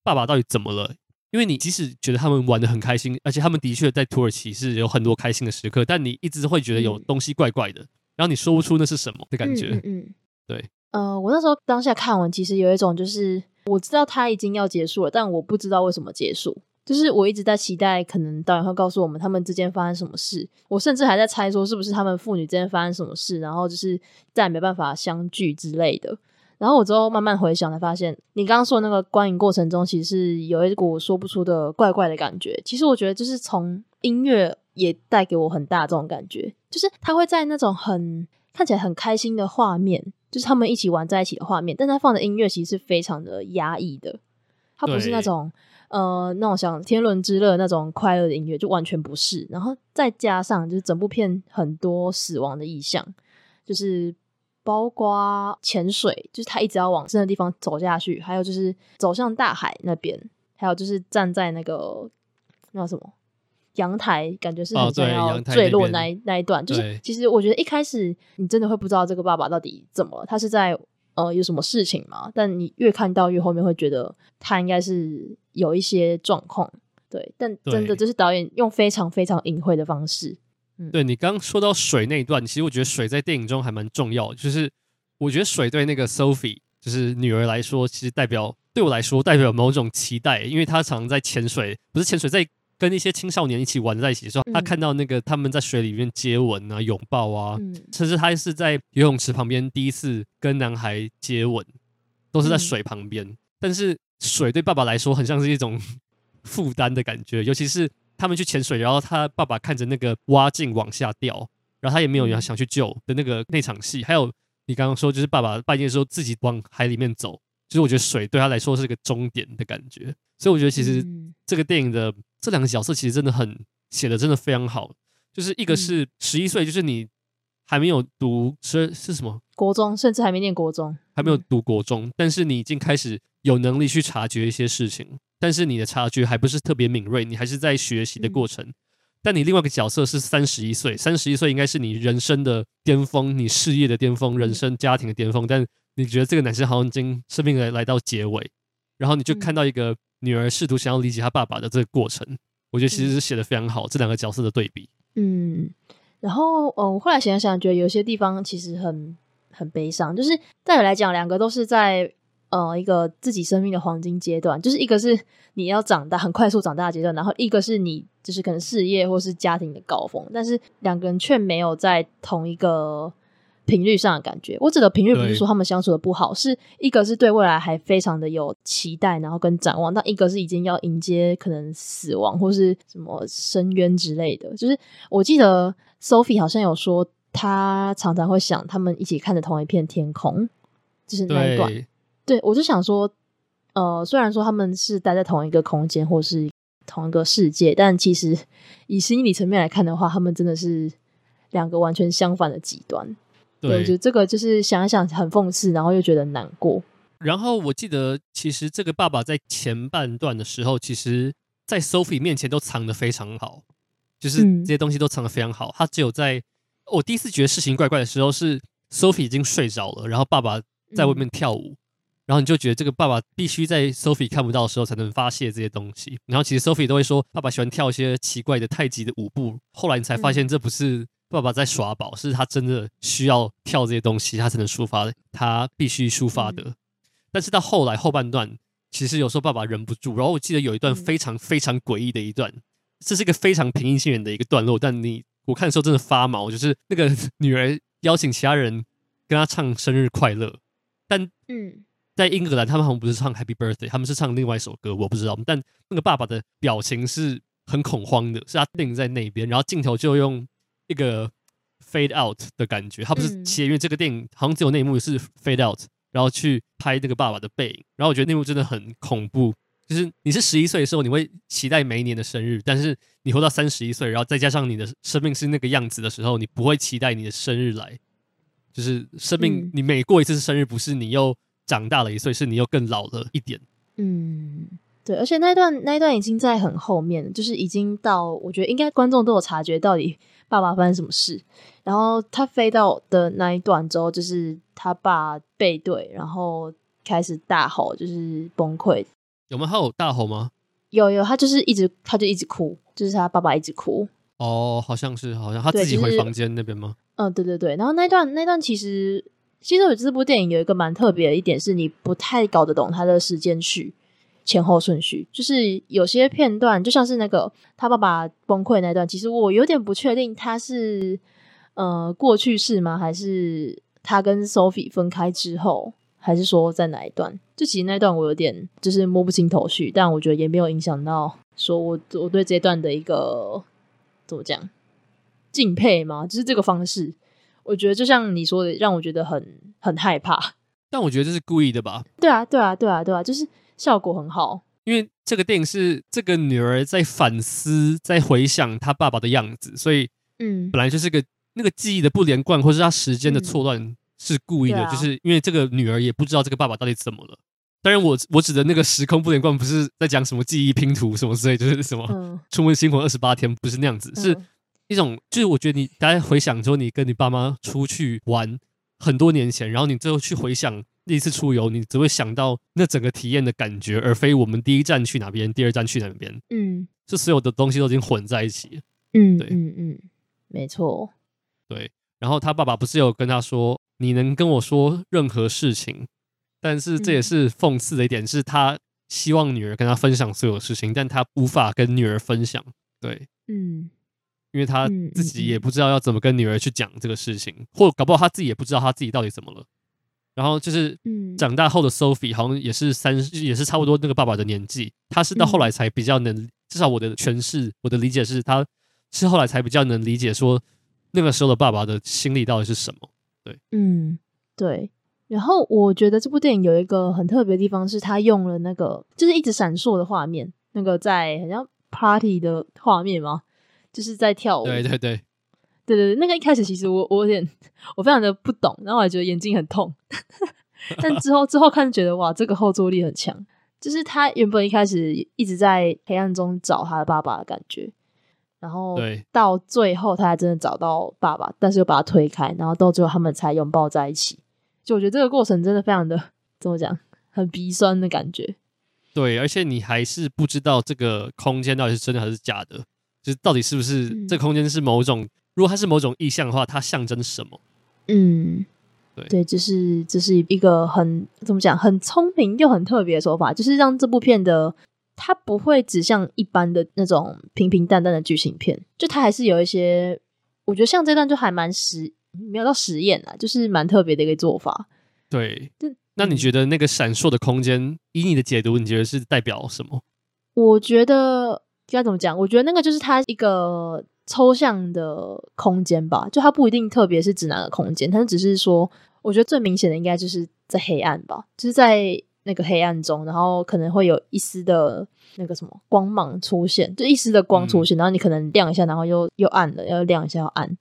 爸爸到底怎么了，因为你即使觉得他们玩的很开心，而且他们的确在土耳其是有很多开心的时刻，但你一直会觉得有东西怪怪的，然后你说不出那是什么的感觉。嗯，嗯，嗯，对。呃，我那时候当下看完，其实有一种就是我知道他已经要结束了，但我不知道为什么结束。就是我一直在期待，可能导演会告诉我们他们之间发生什么事。我甚至还在猜说，是不是他们父女之间发生什么事，然后就是再也没办法相聚之类的。然后我之后慢慢回想，才发现你刚刚说的那个观影过程中，其实是有一股说不出的怪怪的感觉。其实我觉得，就是从音乐也带给我很大这种感觉，就是他会在那种很看起来很开心的画面，就是他们一起玩在一起的画面，但他放的音乐其实是非常的压抑的，他不是那种。呃，那种像天伦之乐那种快乐的音乐就完全不是，然后再加上就是整部片很多死亡的意象，就是包括潜水，就是他一直要往深的地方走下去，还有就是走向大海那边，还有就是站在那个那什么阳台，感觉是很想要坠落那一、哦、那，那一段，就是其实我觉得一开始你真的会不知道这个爸爸到底怎么了，他是在。呃，有什么事情嘛？但你越看到越后面，会觉得他应该是有一些状况，对。但真的，就是导演用非常非常隐晦的方式。嗯，对，你刚刚说到水那一段，其实我觉得水在电影中还蛮重要的。就是我觉得水对那个 Sophie，就是女儿来说，其实代表对我来说代表某种期待，因为她常常在潜水，不是潜水在。跟一些青少年一起玩在一起的时候，他看到那个他们在水里面接吻啊、拥抱啊，嗯、甚至他是在游泳池旁边第一次跟男孩接吻，都是在水旁边。嗯、但是水对爸爸来说很像是一种 负担的感觉，尤其是他们去潜水，然后他爸爸看着那个蛙镜往下掉，然后他也没有人想去救的那个那场戏。还有你刚刚说，就是爸爸半夜的时候自己往海里面走，就是我觉得水对他来说是个终点的感觉。所以我觉得其实这个电影的。这两个角色其实真的很写的真的非常好，就是一个是十一岁，就是你还没有读是是什么？国中，甚至还没念国中，还没有读国中，但是你已经开始有能力去察觉一些事情，但是你的察觉还不是特别敏锐，你还是在学习的过程。嗯、但你另外一个角色是三十一岁，三十一岁应该是你人生的巅峰，你事业的巅峰，人生家庭的巅峰，但你觉得这个男生好像已经生命来来到结尾，然后你就看到一个。女儿试图想要理解她爸爸的这个过程，我觉得其实是写的非常好。嗯、这两个角色的对比，嗯，然后嗯，我后来想想，觉得有些地方其实很很悲伤。就是再有来讲，两个都是在呃一个自己生命的黄金阶段，就是一个是你要长大很快速长大的阶段，然后一个是你就是可能事业或是家庭的高峰，但是两个人却没有在同一个。频率上的感觉，我指的频率不是说他们相处的不好，是一个是对未来还非常的有期待，然后跟展望，但一个是已经要迎接可能死亡或是什么深渊之类的。就是我记得 Sophie 好像有说，她常常会想他们一起看着同一片天空，就是那一段。对，对我就想说，呃，虽然说他们是待在同一个空间或是同一个世界，但其实以心理层面来看的话，他们真的是两个完全相反的极端。对，我觉得这个就是想一想很讽刺，然后又觉得难过。然后我记得，其实这个爸爸在前半段的时候，其实，在 Sophie 面前都藏得非常好，就是这些东西都藏得非常好。嗯、他只有在我第一次觉得事情怪怪的时候，是 Sophie 已经睡着了，然后爸爸在外面跳舞，嗯、然后你就觉得这个爸爸必须在 Sophie 看不到的时候才能发泄这些东西。然后其实 Sophie 都会说，爸爸喜欢跳一些奇怪的太极的舞步。后来你才发现，这不是。爸爸在耍宝，是他真的需要跳这些东西，他才能抒发，他必须抒发的。嗯、但是到后来后半段，其实有时候爸爸忍不住。然后我记得有一段非常非常诡异的一段，这是一个非常平易近人的一个段落，但你我看的时候真的发毛，就是那个女儿邀请其他人跟她唱生日快乐，但嗯，在英格兰他们好像不是唱 Happy Birthday，他们是唱另外一首歌，我不知道。但那个爸爸的表情是很恐慌的，是他定在那边，然后镜头就用。一个 fade out 的感觉，他不是切，因为这个电影好像只有那一幕是 fade out，然后去拍那个爸爸的背影，然后我觉得那幕真的很恐怖。就是你是十一岁的时候，你会期待每一年的生日，但是你活到三十一岁，然后再加上你的生命是那个样子的时候，你不会期待你的生日来。就是生命，你每过一次生日，不是你又长大了一岁，是你又更老了一点。嗯，对，而且那一段那一段已经在很后面，就是已经到我觉得应该观众都有察觉到底爸爸发生什么事。然后他飞到的那一段之后，就是他爸背对，然后开始大吼，就是崩溃。有没有他有大吼吗？有有，他就是一直他就一直哭，就是他爸爸一直哭。哦，好像是，好像他自己回房间那边吗？嗯，对对对。然后那段那段其实，其实我这部电影有一个蛮特别的一点，是你不太搞得懂他的时间序。前后顺序，就是有些片段，就像是那个他爸爸崩溃那段，其实我有点不确定他是呃过去式吗？还是他跟 Sophie 分开之后，还是说在哪一段？就其实那段我有点就是摸不清头绪，但我觉得也没有影响到说我我对这段的一个怎么讲敬佩吗？就是这个方式，我觉得就像你说的，让我觉得很很害怕。但我觉得这是故意的吧？对啊，对啊，对啊，对啊，就是。效果很好，因为这个电影是这个女儿在反思，在回想她爸爸的样子，所以嗯，本来就是个那个记忆的不连贯，或是她时间的错乱是故意的，嗯啊、就是因为这个女儿也不知道这个爸爸到底怎么了。当然，我我指的那个时空不连贯，不是在讲什么记忆拼图什么之类，就是什么《出门新婚二十八天》，不是那样子，是一种就是我觉得你大家回想之后，你跟你爸妈出去玩很多年前，然后你最后去回想。第一次出游，你只会想到那整个体验的感觉，而非我们第一站去哪边，第二站去哪边。嗯，这所有的东西都已经混在一起。嗯，对，嗯嗯，没错。对，然后他爸爸不是有跟他说：“你能跟我说任何事情。”但是这也是讽刺的一点，是他希望女儿跟他分享所有事情，但他无法跟女儿分享。对，嗯，因为他自己也不知道要怎么跟女儿去讲这个事情，或搞不好他自己也不知道他自己到底怎么了。然后就是，长大后的 Sophie 好像也是三，也是差不多那个爸爸的年纪。他是到后来才比较能，至少我的诠释，我的理解是，他是后来才比较能理解说，那个时候的爸爸的心理到底是什么。对，嗯，对。然后我觉得这部电影有一个很特别的地方，是他用了那个就是一直闪烁的画面，那个在好像 party 的画面吗？就是在跳舞。对对对。对对对，那个一开始其实我我有点我非常的不懂，然后我还觉得眼睛很痛，但之后之后看觉得哇，这个后坐力很强，就是他原本一开始一直在黑暗中找他的爸爸的感觉，然后到最后他还真的找到爸爸，但是又把他推开，然后到最后他们才拥抱在一起，就我觉得这个过程真的非常的怎么讲，很鼻酸的感觉。对，而且你还是不知道这个空间到底是真的还是假的，就是到底是不是、嗯、这空间是某种。如果它是某种意象的话，它象征什么？嗯，对对，这是这是一个很怎么讲，很聪明又很特别的说法，就是让这部片的它不会只像一般的那种平平淡淡的剧情片，就它还是有一些，我觉得像这段就还蛮实，没有到实验啊，就是蛮特别的一个做法。对，就那你觉得那个闪烁的空间，以你的解读，你觉得是代表什么？我觉得该怎么讲？我觉得那个就是它一个。抽象的空间吧，就它不一定特别是指哪个空间，它只是说，我觉得最明显的应该就是在黑暗吧，就是在那个黑暗中，然后可能会有一丝的那个什么光芒出现，就一丝的光出现，然后你可能亮一下，然后又又暗了，要亮一下又暗，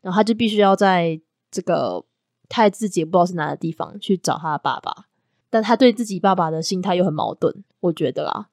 然后他就必须要在这个他自己也不知道是哪个地方去找他的爸爸，但他对自己爸爸的心态又很矛盾，我觉得啦，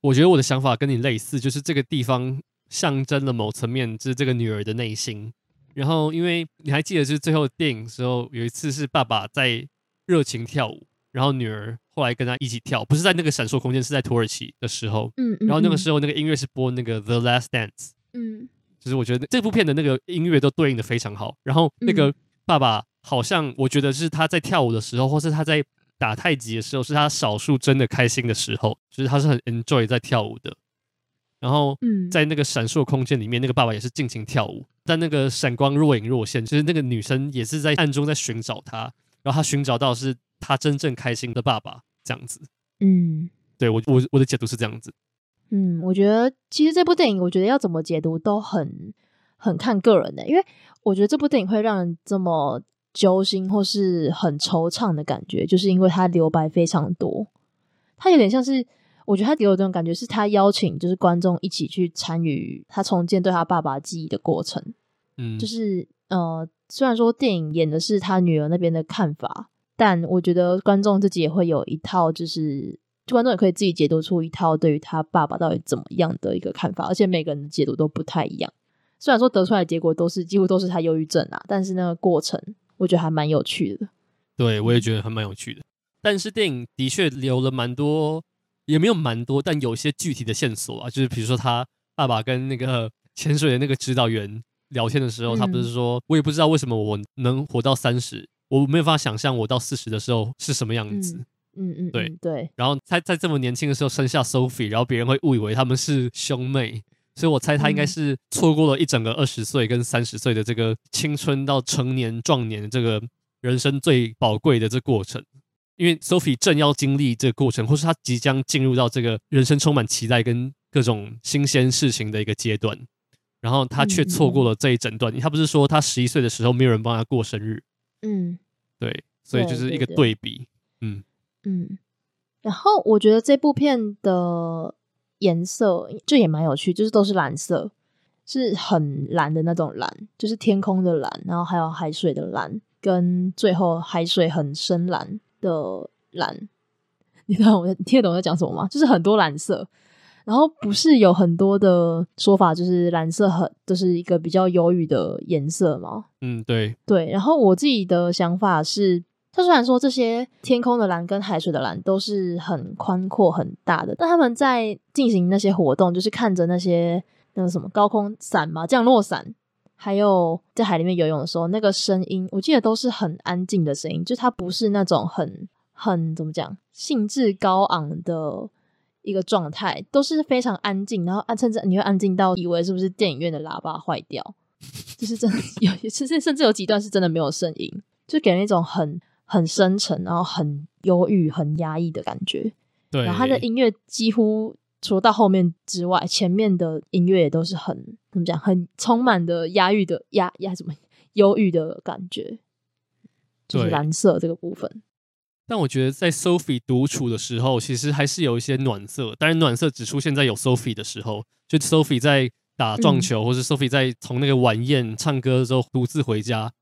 我觉得我的想法跟你类似，就是这个地方。象征了某层面，就是这个女儿的内心。然后，因为你还记得，就是最后电影的时候，有一次是爸爸在热情跳舞，然后女儿后来跟他一起跳，不是在那个闪烁空间，是在土耳其的时候。嗯，然后那个时候那个音乐是播那个《The Last Dance》。嗯，就是我觉得这部片的那个音乐都对应的非常好。然后那个爸爸好像我觉得是他在跳舞的时候，或是他在打太极的时候，是他少数真的开心的时候，就是他是很 enjoy 在跳舞的。然后，在那个闪烁空间里面，那个爸爸也是尽情跳舞，但那个闪光若隐若现，就是那个女生也是在暗中在寻找他，然后他寻找到是他真正开心的爸爸这样子。嗯，对，我我我的解读是这样子。嗯，我觉得其实这部电影，我觉得要怎么解读都很很看个人的，因为我觉得这部电影会让人这么揪心或是很惆怅的感觉，就是因为它留白非常多，它有点像是。我觉得他给我这种感觉，是他邀请就是观众一起去参与他重建对他爸爸记忆的过程。嗯，就是呃，虽然说电影演的是他女儿那边的看法，但我觉得观众自己也会有一套就是观众也可以自己解读出一套对于他爸爸到底怎么样的一个看法，而且每个人的解读都不太一样。虽然说得出来的结果都是几乎都是他忧郁症啊，但是那个过程我觉得还蛮有趣的。对，我也觉得还蛮有趣的。但是电影的确留了蛮多，也没有蛮多，但有些具体的线索啊，就是比如说他爸爸跟那个 潜水的那个指导员聊天的时候，嗯、他不是说，我也不知道为什么我能活到三十，我没有办法想象我到四十的时候是什么样子。嗯嗯，对、嗯、对。对然后他在这么年轻的时候生下 Sophie，然后别人会误以为他们是兄妹。所以我猜他应该是错过了一整个二十岁跟三十岁的这个青春到成年壮年的这个人生最宝贵的这过程，因为 Sophie 正要经历这个过程，或是他即将进入到这个人生充满期待跟各种新鲜事情的一个阶段，然后他却错过了这一整段。他不是说他十一岁的时候没有人帮他过生日，嗯，对，所以就是一个对。比，嗯嗯。然后我觉得这部片的。颜色就也蛮有趣，就是都是蓝色，是很蓝的那种蓝，就是天空的蓝，然后还有海水的蓝，跟最后海水很深蓝的蓝。你知道我听得懂我在讲什么吗？就是很多蓝色，然后不是有很多的说法，就是蓝色很就是一个比较忧郁的颜色吗？嗯，对对。然后我自己的想法是。他虽然说这些天空的蓝跟海水的蓝都是很宽阔很大的，但他们在进行那些活动，就是看着那些那个什么高空伞嘛、降落伞，还有在海里面游泳的时候，那个声音，我记得都是很安静的声音，就它不是那种很很怎么讲兴致高昂的一个状态，都是非常安静，然后甚至你会安静到以为是不是电影院的喇叭坏掉，就是真的有，甚至甚至有几段是真的没有声音，就给人一种很。很深沉，然后很忧郁、很压抑的感觉。对，然后他的音乐几乎除了到后面之外，前面的音乐也都是很怎么讲，很充满的压抑的压压什么忧郁的感觉。就是蓝色这个部分。但我觉得在 Sophie 独处的时候，其实还是有一些暖色。当然，暖色只出现在有 Sophie 的时候，就 Sophie 在打撞球，嗯、或是 Sophie 在从那个晚宴唱歌的时候独自回家。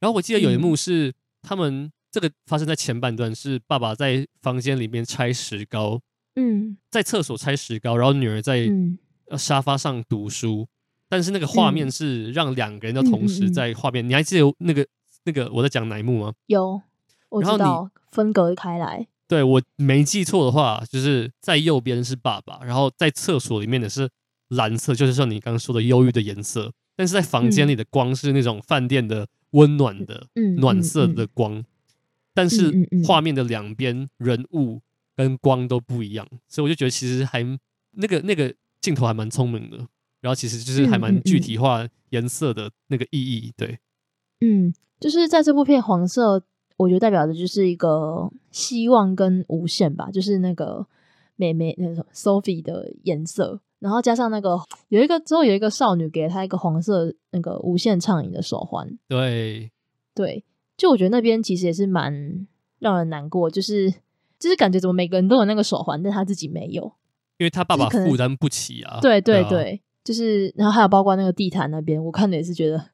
然后我记得有一幕是、嗯、他们。这个发生在前半段，是爸爸在房间里面拆石膏，嗯，在厕所拆石膏，然后女儿在沙发上读书，嗯、但是那个画面是让两个人都同时在画面。你还记得那个那个我在讲哪一幕吗？有，我知道，然后你分隔开来。对，我没记错的话，就是在右边是爸爸，然后在厕所里面的是蓝色，就是像你刚刚说的忧郁的颜色，但是在房间里的光是那种饭店的温暖的暖色的光。嗯嗯嗯但是画面的两边人物跟光都不一样，所以我就觉得其实还那个那个镜头还蛮聪明的，然后其实就是还蛮具体化颜色的那个意义。对，嗯，就是在这部片黄色，我觉得代表的就是一个希望跟无限吧，就是那个妹妹那个 Sophie 的颜色，然后加上那个有一个之后有一个少女给了她一个黄色那个无限畅饮的手环。对，对。就我觉得那边其实也是蛮让人难过，就是就是感觉怎么每个人都有那个手环，但他自己没有，因为他爸爸负担不起啊。对对对，啊、就是然后还有包括那个地毯那边，我看的也是觉得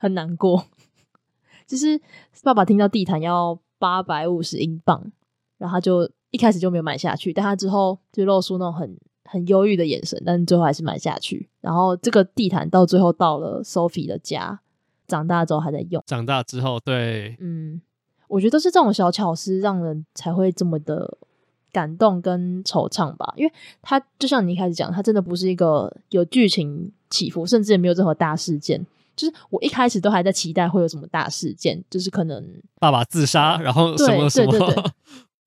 很难过。就是爸爸听到地毯要八百五十英镑，然后他就一开始就没有买下去，但他之后就露出那种很很忧郁的眼神，但最后还是买下去。然后这个地毯到最后到了 Sophie 的家。长大之后还在用，长大之后，对，嗯，我觉得都是这种小巧思，让人才会这么的感动跟惆怅吧。因为他就像你一开始讲，他真的不是一个有剧情起伏，甚至也没有任何大事件。就是我一开始都还在期待会有什么大事件，就是可能爸爸自杀，然后什么什么，对对对 对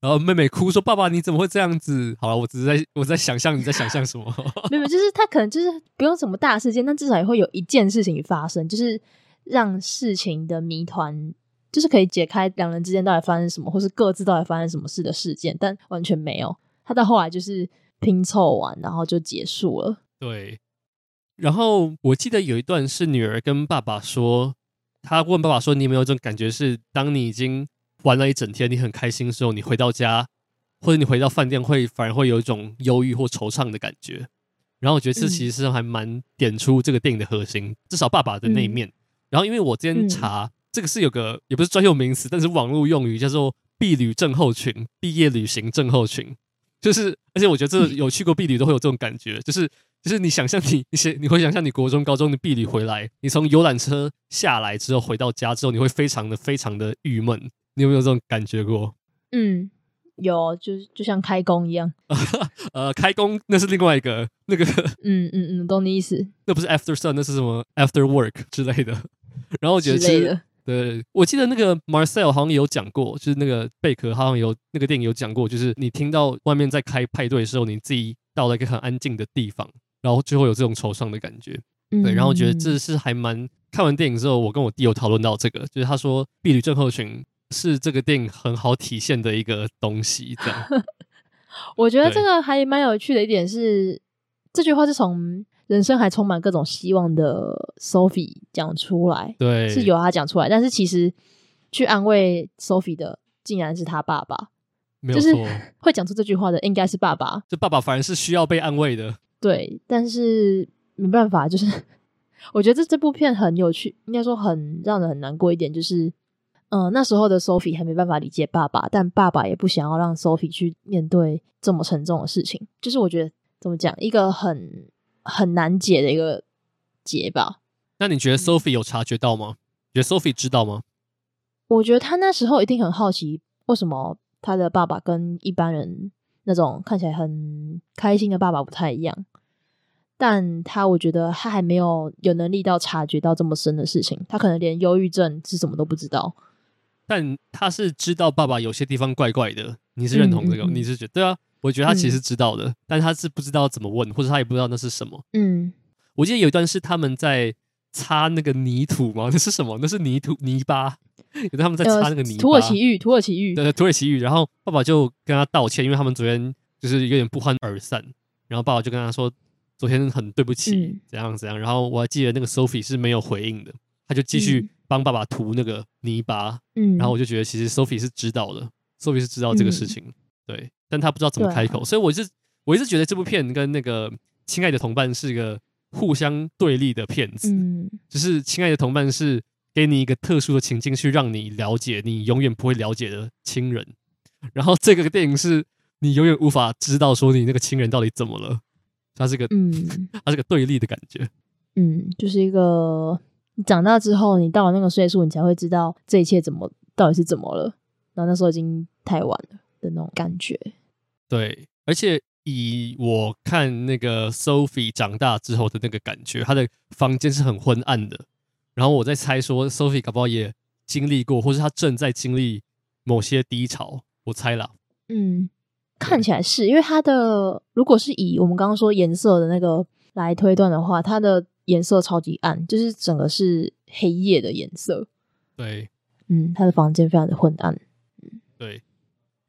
然后妹妹哭说：“爸爸你怎么会这样子？”好了，我只是在我在想象你在想象什么？没有，就是他可能就是不用什么大事件，但至少也会有一件事情发生，就是。让事情的谜团就是可以解开，两人之间到底发生什么，或是各自到底发生什么事的事件，但完全没有。他到后来就是拼凑完，然后就结束了。对。然后我记得有一段是女儿跟爸爸说，他问爸爸说：“你有没有这种感觉，是当你已经玩了一整天，你很开心的时候，你回到家或者你回到饭店，会反而会有一种忧郁或惆怅的感觉？”然后我觉得这其实还蛮点出这个电影的核心，嗯、至少爸爸的那一面。嗯然后，因为我今天查、嗯、这个是有个也不是专有名词，但是网络用语叫做毕旅症候群、毕业旅行症候群。就是而且我觉得这有去过毕旅都会有这种感觉，就是就是你想象你 你想你会想象你国中高中的毕旅回来，你从游览车下来之后回到家之后，你会非常的非常的郁闷，你有没有这种感觉过？嗯。有，就就像开工一样。呃，开工那是另外一个那个。嗯嗯嗯，懂你意思。那不是 after sun，那是什么 after work 之类的。然后我觉得其实，对，我记得那个 Marcel 好像有讲过，就是那个贝壳好像有那个电影有讲过，就是你听到外面在开派对的时候，你自己到了一个很安静的地方，然后就会有这种惆怅的感觉。嗯、对，然后我觉得这是还蛮看完电影之后，我跟我弟有讨论到这个，就是他说碧旅症候群。是这个电影很好体现的一个东西，这样。我觉得这个还蛮有趣的一点是，这句话是从人生还充满各种希望的 Sophie 讲出来，对，是由他讲出来。但是其实去安慰 Sophie 的，竟然是他爸爸，没有错。就是会讲出这句话的，应该是爸爸。这爸爸反而是需要被安慰的，对。但是没办法，就是 我觉得这这部片很有趣，应该说很让人很难过一点，就是。嗯、呃，那时候的 Sophie 还没办法理解爸爸，但爸爸也不想要让 Sophie 去面对这么沉重的事情。就是我觉得怎么讲，一个很很难解的一个结吧。那你觉得 Sophie 有察觉到吗？觉得 Sophie 知道吗？我觉得他那时候一定很好奇，为什么他的爸爸跟一般人那种看起来很开心的爸爸不太一样。但他我觉得他还没有有能力到察觉到这么深的事情，他可能连忧郁症是什么都不知道。但他是知道爸爸有些地方怪怪的，你是认同这个？嗯、你是觉得对啊？我觉得他其实知道的，嗯、但他是不知道怎么问，或者他也不知道那是什么。嗯，我记得有一段是他们在擦那个泥土吗？那是什么？那是泥土泥巴，有他们在擦那个泥巴。土耳其浴，土耳其浴，对对，土耳其浴。然后爸爸就跟他道歉，因为他们昨天就是有点不欢而散。然后爸爸就跟他说，昨天很对不起，嗯、怎样怎样。然后我还记得那个 Sophie 是没有回应的，他就继续。帮爸爸涂那个泥巴，嗯，然后我就觉得其实 Sophie 是知道的，Sophie 是知道这个事情，嗯、对，但他不知道怎么开口，啊、所以我是我一直觉得这部片跟那个《亲爱的同伴》是一个互相对立的片子，嗯，就是《亲爱的同伴》是给你一个特殊的情境去让你了解你永远不会了解的亲人，然后这个电影是你永远无法知道说你那个亲人到底怎么了，它是个嗯，它是个对立的感觉，嗯，就是一个。你长大之后，你到了那个岁数，你才会知道这一切怎么到底是怎么了。然后那时候已经太晚了的那种感觉。对，而且以我看那个 Sophie 长大之后的那个感觉，她的房间是很昏暗的。然后我在猜说，Sophie 搞不好也经历过，或是她正在经历某些低潮。我猜啦。嗯，看起来是因为她的，如果是以我们刚刚说颜色的那个来推断的话，它的。颜色超级暗，就是整个是黑夜的颜色。对，嗯，她的房间非常的昏暗。嗯，对。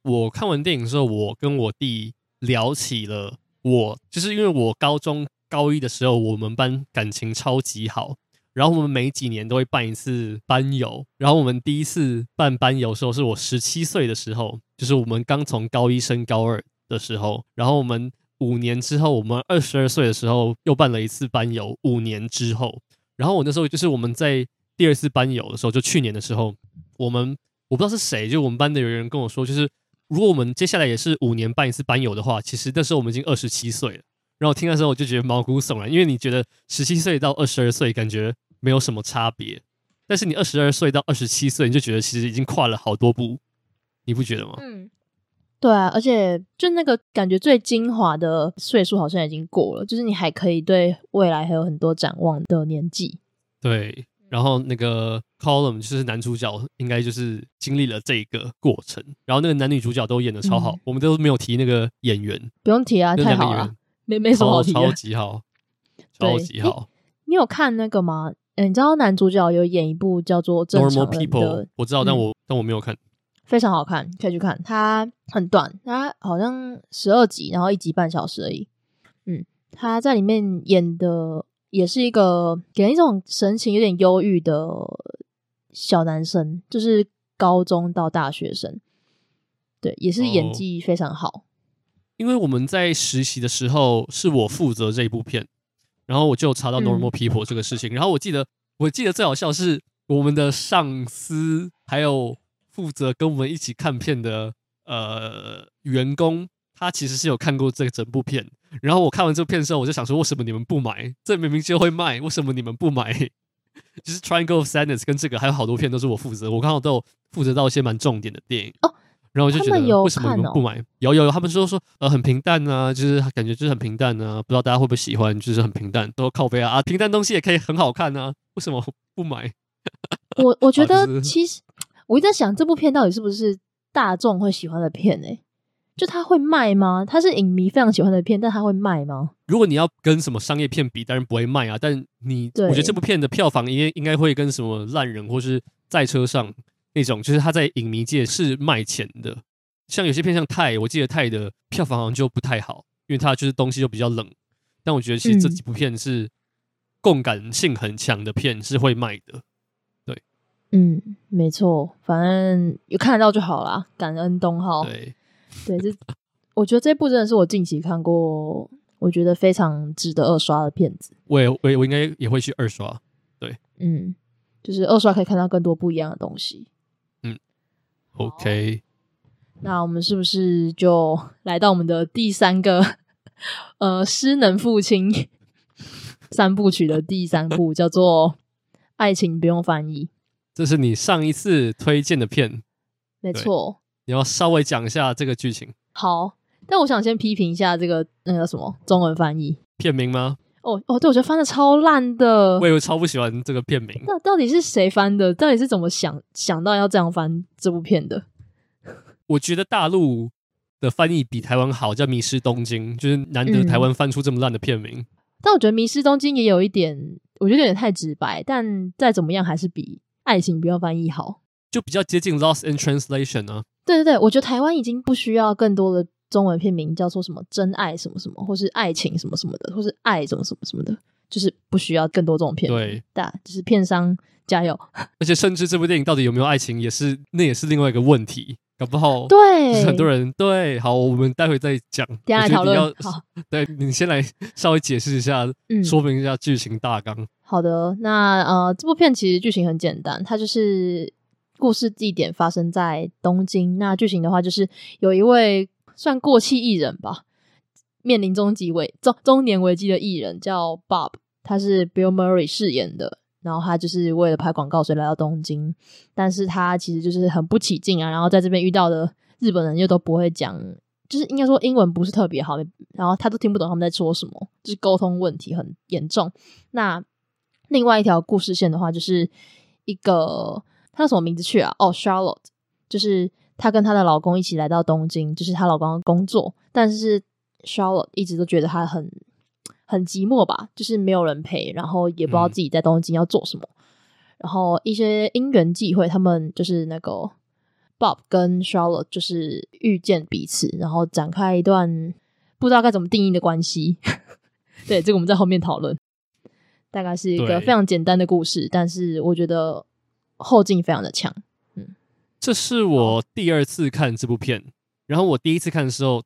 我看完电影之后，我跟我弟聊起了我，就是因为我高中高一的时候，我们班感情超级好，然后我们每几年都会办一次班游。然后我们第一次办班游的时候，是我十七岁的时候，就是我们刚从高一升高二的时候，然后我们。五年之后，我们二十二岁的时候又办了一次班游。五年之后，然后我那时候就是我们在第二次班游的时候，就去年的时候，我们我不知道是谁，就我们班的有人跟我说，就是如果我们接下来也是五年办一次班游的话，其实那时候我们已经二十七岁了。然后我听的时候我就觉得毛骨悚然，因为你觉得十七岁到二十二岁感觉没有什么差别，但是你二十二岁到二十七岁，你就觉得其实已经跨了好多步，你不觉得吗？嗯。对啊，而且就那个感觉最精华的岁数好像已经过了，就是你还可以对未来还有很多展望的年纪。对，然后那个 Colum 就是男主角，应该就是经历了这个过程。然后那个男女主角都演的超好，嗯、我们都没有提那个演员，不用提啊，太好了，没没什么好提的，超级好，超级好。你有看那个吗？嗯，你知道男主角有演一部叫做《正常人的》People，我知道，但我、嗯、但我没有看。非常好看，可以去看。它很短，它好像十二集，然后一集半小时而已。嗯，他在里面演的也是一个给人一种神情有点忧郁的小男生，就是高中到大学生。对，也是演技非常好。哦，因为我们在实习的时候，是我负责这一部片，然后我就查到 Normal People 这个事情。嗯，然后我记得，我记得最好笑是我们的上司还有。负责跟我们一起看片的呃员工，他其实是有看过这整部片。然后我看完这部片的时候，我就想说，为什么你们不买？这明明就会卖，为什么你们不买？就是《Triangle of Sadness》跟这个还有好多片都是我负责，我刚好都有负责到一些蛮重点的电影哦。然后我就觉得，为什么你们不买？有哦、有有，他们说说呃很平淡啊，就是感觉就是很平淡啊，不知道大家会不会喜欢，就是很平淡，都靠背啊啊，平淡东西也可以很好看啊，为什么不买？我我觉得其实我一直在想，这部片到底是不是大众会喜欢的片呢、欸？就他会卖吗？他是影迷非常喜欢的片，但他会卖吗？如果你要跟什么商业片比，当然不会卖啊。但你我觉得这部片的票房应该应该会跟什么烂人或是在车上那种，就是他在影迷界是卖钱的。像有些片像泰，我记得泰的票房好像就不太好，因为它就是东西就比较冷。但我觉得其实这几部片是共感性很强的片，是会卖的。对，嗯，没错，反正有看得到就好啦。感恩东浩。对。对，这我觉得这部真的是我近期看过，我觉得非常值得二刷的片子。我也我也我应该也会去二刷。对，嗯，就是二刷可以看到更多不一样的东西。嗯，OK。那我们是不是就来到我们的第三个呃失能父亲三部曲的第三部，叫做《爱情不用翻译》。这是你上一次推荐的片，没错。你要稍微讲一下这个剧情。好，但我想先批评一下这个那个什么中文翻译片名吗？哦哦，对，我觉得翻的超烂的。我也超不喜欢这个片名。那到底是谁翻的？到底是怎么想想到要这样翻这部片的？我觉得大陆的翻译比台湾好，叫《迷失东京》，就是难得台湾翻出这么烂的片名。嗯。但我觉得《迷失东京》也有一点，我觉得有点太直白。但再怎么样，还是比《爱情不要翻译》好，就比较接近《Lost in Translation》啊。对对对，我觉得台湾已经不需要更多的中文片名，叫做什么“真爱”什么什么，或是“爱情”什么什么的，或是“爱”什么什么什么的，就是不需要更多这种片名。对，大就是片商加油。而且，甚至这部电影到底有没有爱情，也是那也是另外一个问题，搞不好对很多人对。好，我们待会再讲。等下来讨论。好，对你先来 稍微解释一下，嗯，说明一下剧情大纲。好的，那呃，这部片其实剧情很简单，它就是。故事地点发生在东京。那剧情的话，就是有一位算过气艺人吧，面临终极危中中年危机的艺人叫 Bob，他是 Bill Murray 饰演的。然后他就是为了拍广告，所以来到东京。但是他其实就是很不起劲啊。然后在这边遇到的日本人又都不会讲，就是应该说英文不是特别好。然后他都听不懂他们在说什么，就是沟通问题很严重。那另外一条故事线的话，就是一个。她叫什么名字去啊？哦，Charlotte，就是她跟她的老公一起来到东京，就是她老公的工作，但是 Charlotte 一直都觉得她很很寂寞吧，就是没有人陪，然后也不知道自己在东京要做什么。嗯、然后一些因缘际会，他们就是那个 Bob 跟 Charlotte 就是遇见彼此，然后展开一段不知道该怎么定义的关系。对，这个我们在后面讨论。大概是一个非常简单的故事，但是我觉得。后劲非常的强，嗯，这是我第二次看这部片，然后我第一次看的时候，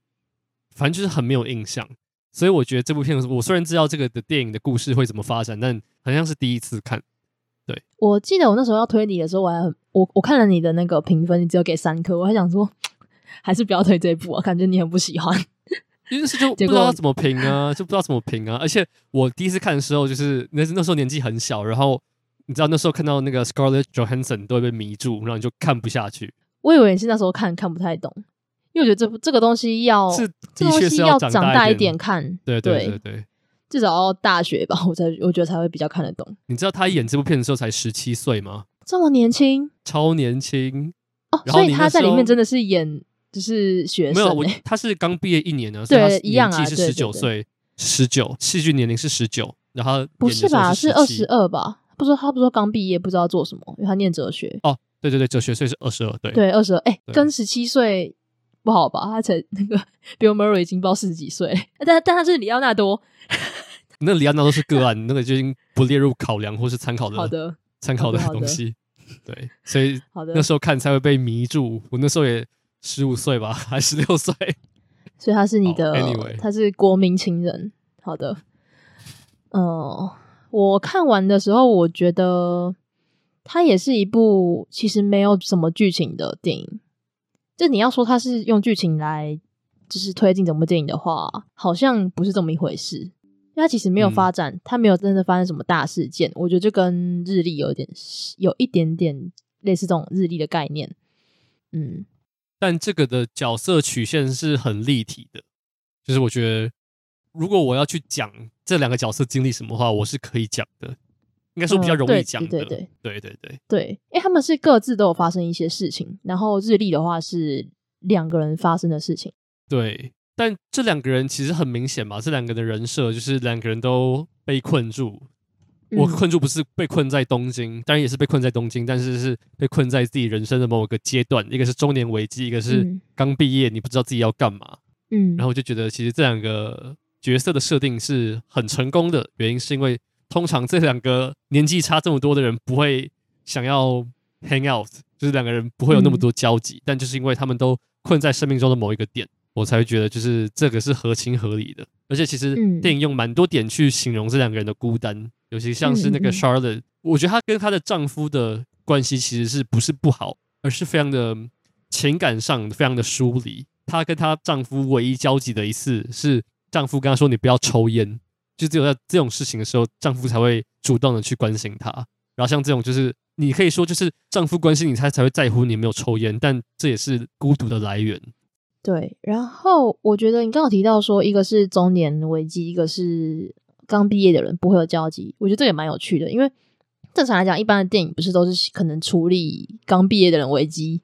反正就是很没有印象，所以我觉得这部片，我虽然知道这个的电影的故事会怎么发展，但好像是第一次看。对，我记得我那时候要推你的时候，我还很我我看了你的那个评分，你只有给三颗，我还想说 还是不要推这一部啊，感觉你很不喜欢，因为是就不知道怎么评啊，就不知道怎么评啊，而且我第一次看的时候，就是那那时候年纪很小，然后。你知道那时候看到那个 Scarlett Johansson 都会被迷住，然后你就看不下去。我以为你是那时候看看不太懂，因为我觉得这这个东西要是这东西要长大一点看，对对对对，至少要大学吧，我才我觉得才会比较看得懂。你知道他演这部片的时候才十七岁吗？这么年轻，超年轻哦！所以他在里面真的是演就是学生、欸，没有，他是刚毕业一年呢，对，一样啊，是十九岁，十九，戏剧年龄是十九，然后不是吧？是二十二吧？不知道他不说刚毕业不知道做什么，因为他念哲学。哦，对对对，哲学，所以是二十二，对对二十二，哎，跟十七岁不好吧？他才那个 Bill Murray 已经不知道四十几岁，但但他是里奥纳多，那里奥纳多是个案，那个就已经不列入考量或是参考的，好的参考的东西。对，所以 好的那时候看才会被迷住。我那时候也十五岁吧，还十六岁，所以他是你的，Anyway，他是国民情人。好的，嗯、呃。我看完的时候，我觉得它也是一部其实没有什么剧情的电影。就你要说它是用剧情来就是推进整部电影的话，好像不是这么一回事。因为它其实没有发展，它、嗯、没有真的发生什么大事件。我觉得就跟日历有点有一点点类似这种日历的概念。嗯，但这个的角色曲线是很立体的，就是我觉得如果我要去讲这两个角色经历什么话，我是可以讲的，应该说比较容易讲的。嗯、对，对，对，对对对对对，因为他们是各自都有发生一些事情，然后日历的话是两个人发生的事情。对。但这两个人其实很明显嘛，这两个的人设就是两个人都被困住。嗯、我困住不是被困在东京，当然也是被困在东京，但是是被困在自己人生的某个阶段，一个是中年危机，一个是刚毕业，你不知道自己要干嘛。嗯，然后我就觉得其实这两个角色的设定是很成功的，原因是因为通常这两个年纪差这么多的人不会想要 hang out，就是两个人不会有那么多交集，嗯、但就是因为他们都困在生命中的某一个点。我才会觉得，就是这个是合情合理的，而且其实电影用蛮多点去形容这两个人的孤单，尤其像是那个 Charlotte，我觉得她跟她的丈夫的关系其实是不是不好，而是非常的情感上非常的疏离。她跟她丈夫唯一交集的一次是丈夫跟她说：“你不要抽烟。”就只有在这种事情的时候，丈夫才会主动的去关心她。然后像这种，就是你可以说，就是丈夫关心你，他才会在乎你没有抽烟，但这也是孤独的来源。对，然后我觉得你刚刚提到说，一个是中年危机，一个是刚毕业的人不会有交集，我觉得这也蛮有趣的。因为正常来讲，一般的电影不是都是可能处理刚毕业的人危机，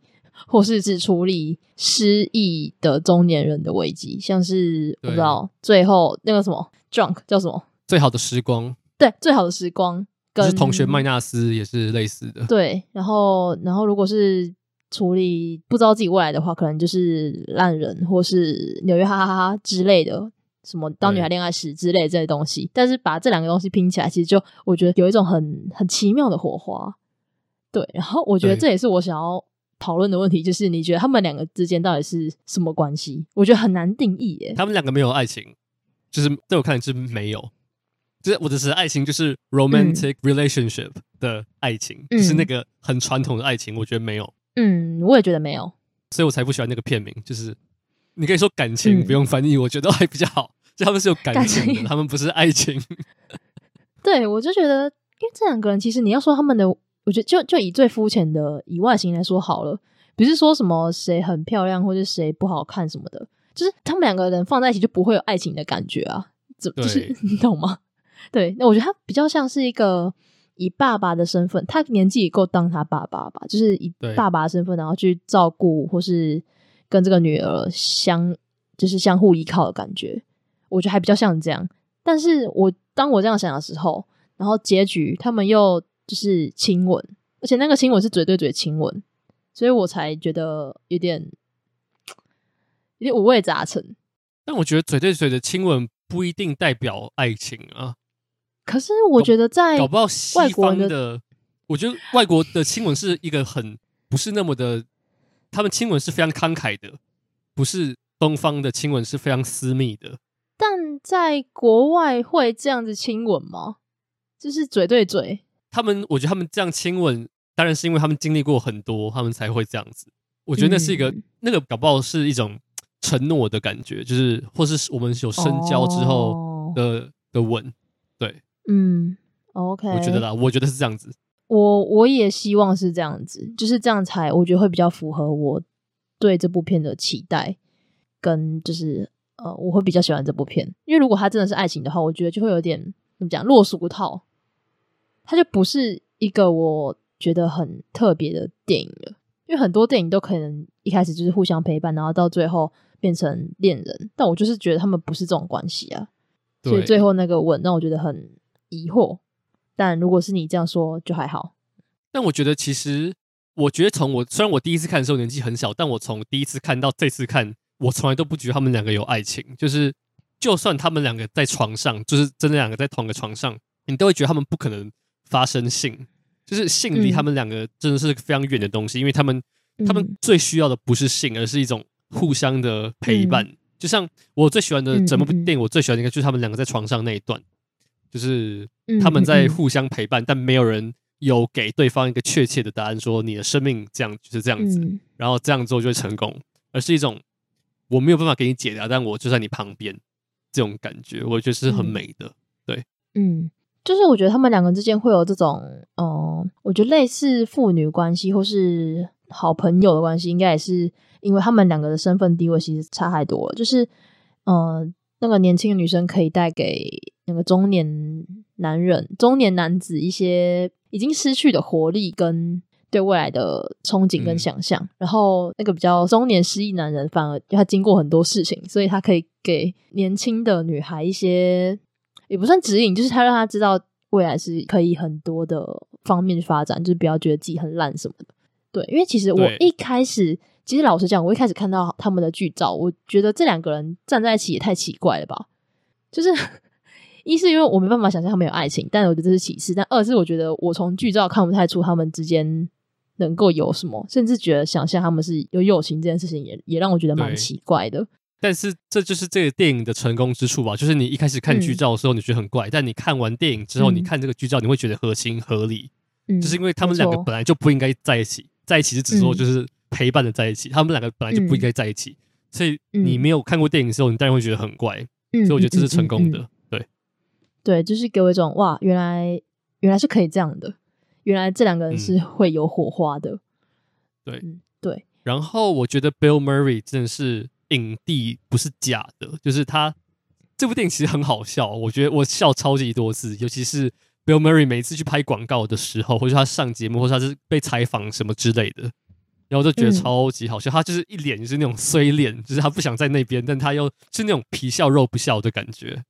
或是只处理失忆的中年人的危机，像是我不知道最后那个什么 drunk 叫什么最好的时光，对，最好的时光，跟是同学麦纳斯也是类似的。对，然后然后如果是。处理不知道自己未来的话，可能就是烂人，或是纽约哈哈哈哈之类的，什么当女孩恋爱时之类的这些东西。但是把这两个东西拼起来，其实就我觉得有一种很很奇妙的火花。对，然后我觉得这也是我想要讨论的问题，就是你觉得他们两个之间到底是什么关系？我觉得很难定义耶。他们两个没有爱情，就是在我看来是没有，就是我的是爱情，就是 romantic relationship 的爱情，嗯、就是那个很传统的爱情，我觉得没有。嗯，我也觉得没有，所以我才不喜欢那个片名。就是你可以说感情不用翻译，嗯、我觉得还比较好。就他们是有感情的，感情他们不是爱情。对，我就觉得，因为这两个人其实你要说他们的，我觉得就就以最肤浅的以外形来说好了，不是说什么谁很漂亮或者谁不好看什么的，就是他们两个人放在一起就不会有爱情的感觉啊，怎么就是 你懂吗？对，那我觉得他比较像是一个。以爸爸的身份，他年纪也够当他爸爸吧，就是以爸爸的身份，然后去照顾或是跟这个女儿相，就是相互依靠的感觉，我觉得还比较像这样。但是我当我这样想的时候，然后结局他们又就是亲吻，而且那个亲吻是嘴对嘴亲吻，所以我才觉得有点有点五味杂陈。但我觉得嘴对嘴的亲吻不一定代表爱情啊。可是我觉得在搞不好西方的，我觉得外国的亲吻是一个很不是那么的，他们亲吻是非常慷慨的，不是东方的亲吻是非常私密的。但在国外会这样子亲吻吗？就是嘴对嘴。他们我觉得他们这样亲吻，当然是因为他们经历过很多，他们才会这样子。我觉得那是一个、嗯、那个搞不好是一种承诺的感觉，就是或是我们有深交之后的、哦、的吻，对。嗯，OK，我觉得啦，我觉得是这样子。我我也希望是这样子，就是这样才我觉得会比较符合我对这部片的期待，跟就是呃，我会比较喜欢这部片。因为如果它真的是爱情的话，我觉得就会有点怎么讲落俗套，它就不是一个我觉得很特别的电影了。因为很多电影都可能一开始就是互相陪伴，然后到最后变成恋人，但我就是觉得他们不是这种关系啊，所以最后那个吻让我觉得很。疑惑，但如果是你这样说就还好。但我觉得，其实我觉得从我虽然我第一次看的时候年纪很小，但我从第一次看到这次看，我从来都不觉得他们两个有爱情。就是就算他们两个在床上，就是真的两个在同一个床上，你都会觉得他们不可能发生性。就是性离他们两个真的是非常远的东西，嗯、因为他们他们最需要的不是性，而是一种互相的陪伴。嗯、就像我最喜欢的整部电影，我最喜欢的应该就是他们两个在床上那一段。就是他们在互相陪伴，但没有人有给对方一个确切的答案，说你的生命这样就是这样子，嗯、然后这样做就会成功，而是一种我没有办法给你解答，但我就在你旁边，这种感觉，我觉得是很美的。嗯、对，嗯，就是我觉得他们两个之间会有这种，嗯、呃，我觉得类似父女关系或是好朋友的关系，应该也是因为他们两个的身份地位其实差太多了。就是，嗯、呃，那个年轻的女生可以带给那个中年男人、中年男子一些已经失去的活力跟。对未来的憧憬跟想象，嗯、然后那个比较中年失意男人，反而他经过很多事情，所以他可以给年轻的女孩一些，也不算指引，就是他让他知道未来是可以很多的方面去发展，就是不要觉得自己很烂什么的。对，因为其实我一开始，其实老实讲，我一开始看到他们的剧照，我觉得这两个人站在一起也太奇怪了吧？就是 一是因为我没办法想象他们有爱情，但我觉得这是其次；但二是我觉得我从剧照看不太出他们之间。能够有什么，甚至觉得想象他们是有友情这件事情也，也也让我觉得蛮奇怪的。但是这就是这个电影的成功之处吧？就是你一开始看剧照的时候，你觉得很怪，嗯、但你看完电影之后，你看这个剧照，你会觉得合情合理。嗯，就是因为他们两个本来就不应该在一起，在一起是只说就是陪伴的在一起，嗯、他们两个本来就不应该在一起，嗯、所以你没有看过电影的时候，你当然会觉得很怪。嗯，所以我觉得这是成功的。对，对，就是给我一种哇，原来原来是可以这样的。原来这两个人是会有火花的，对、嗯、对。然后我觉得 Bill Murray 真的是影帝，不是假的。就是他这部电影其实很好笑，我觉得我笑超级多次。尤其是 Bill Murray 每次去拍广告的时候，或者他上节目，或者他是被采访什么之类的，然后我就觉得超级好笑。嗯、他就是一脸就是那种衰脸，就是他不想在那边，但他又是那种皮笑肉不笑的感觉。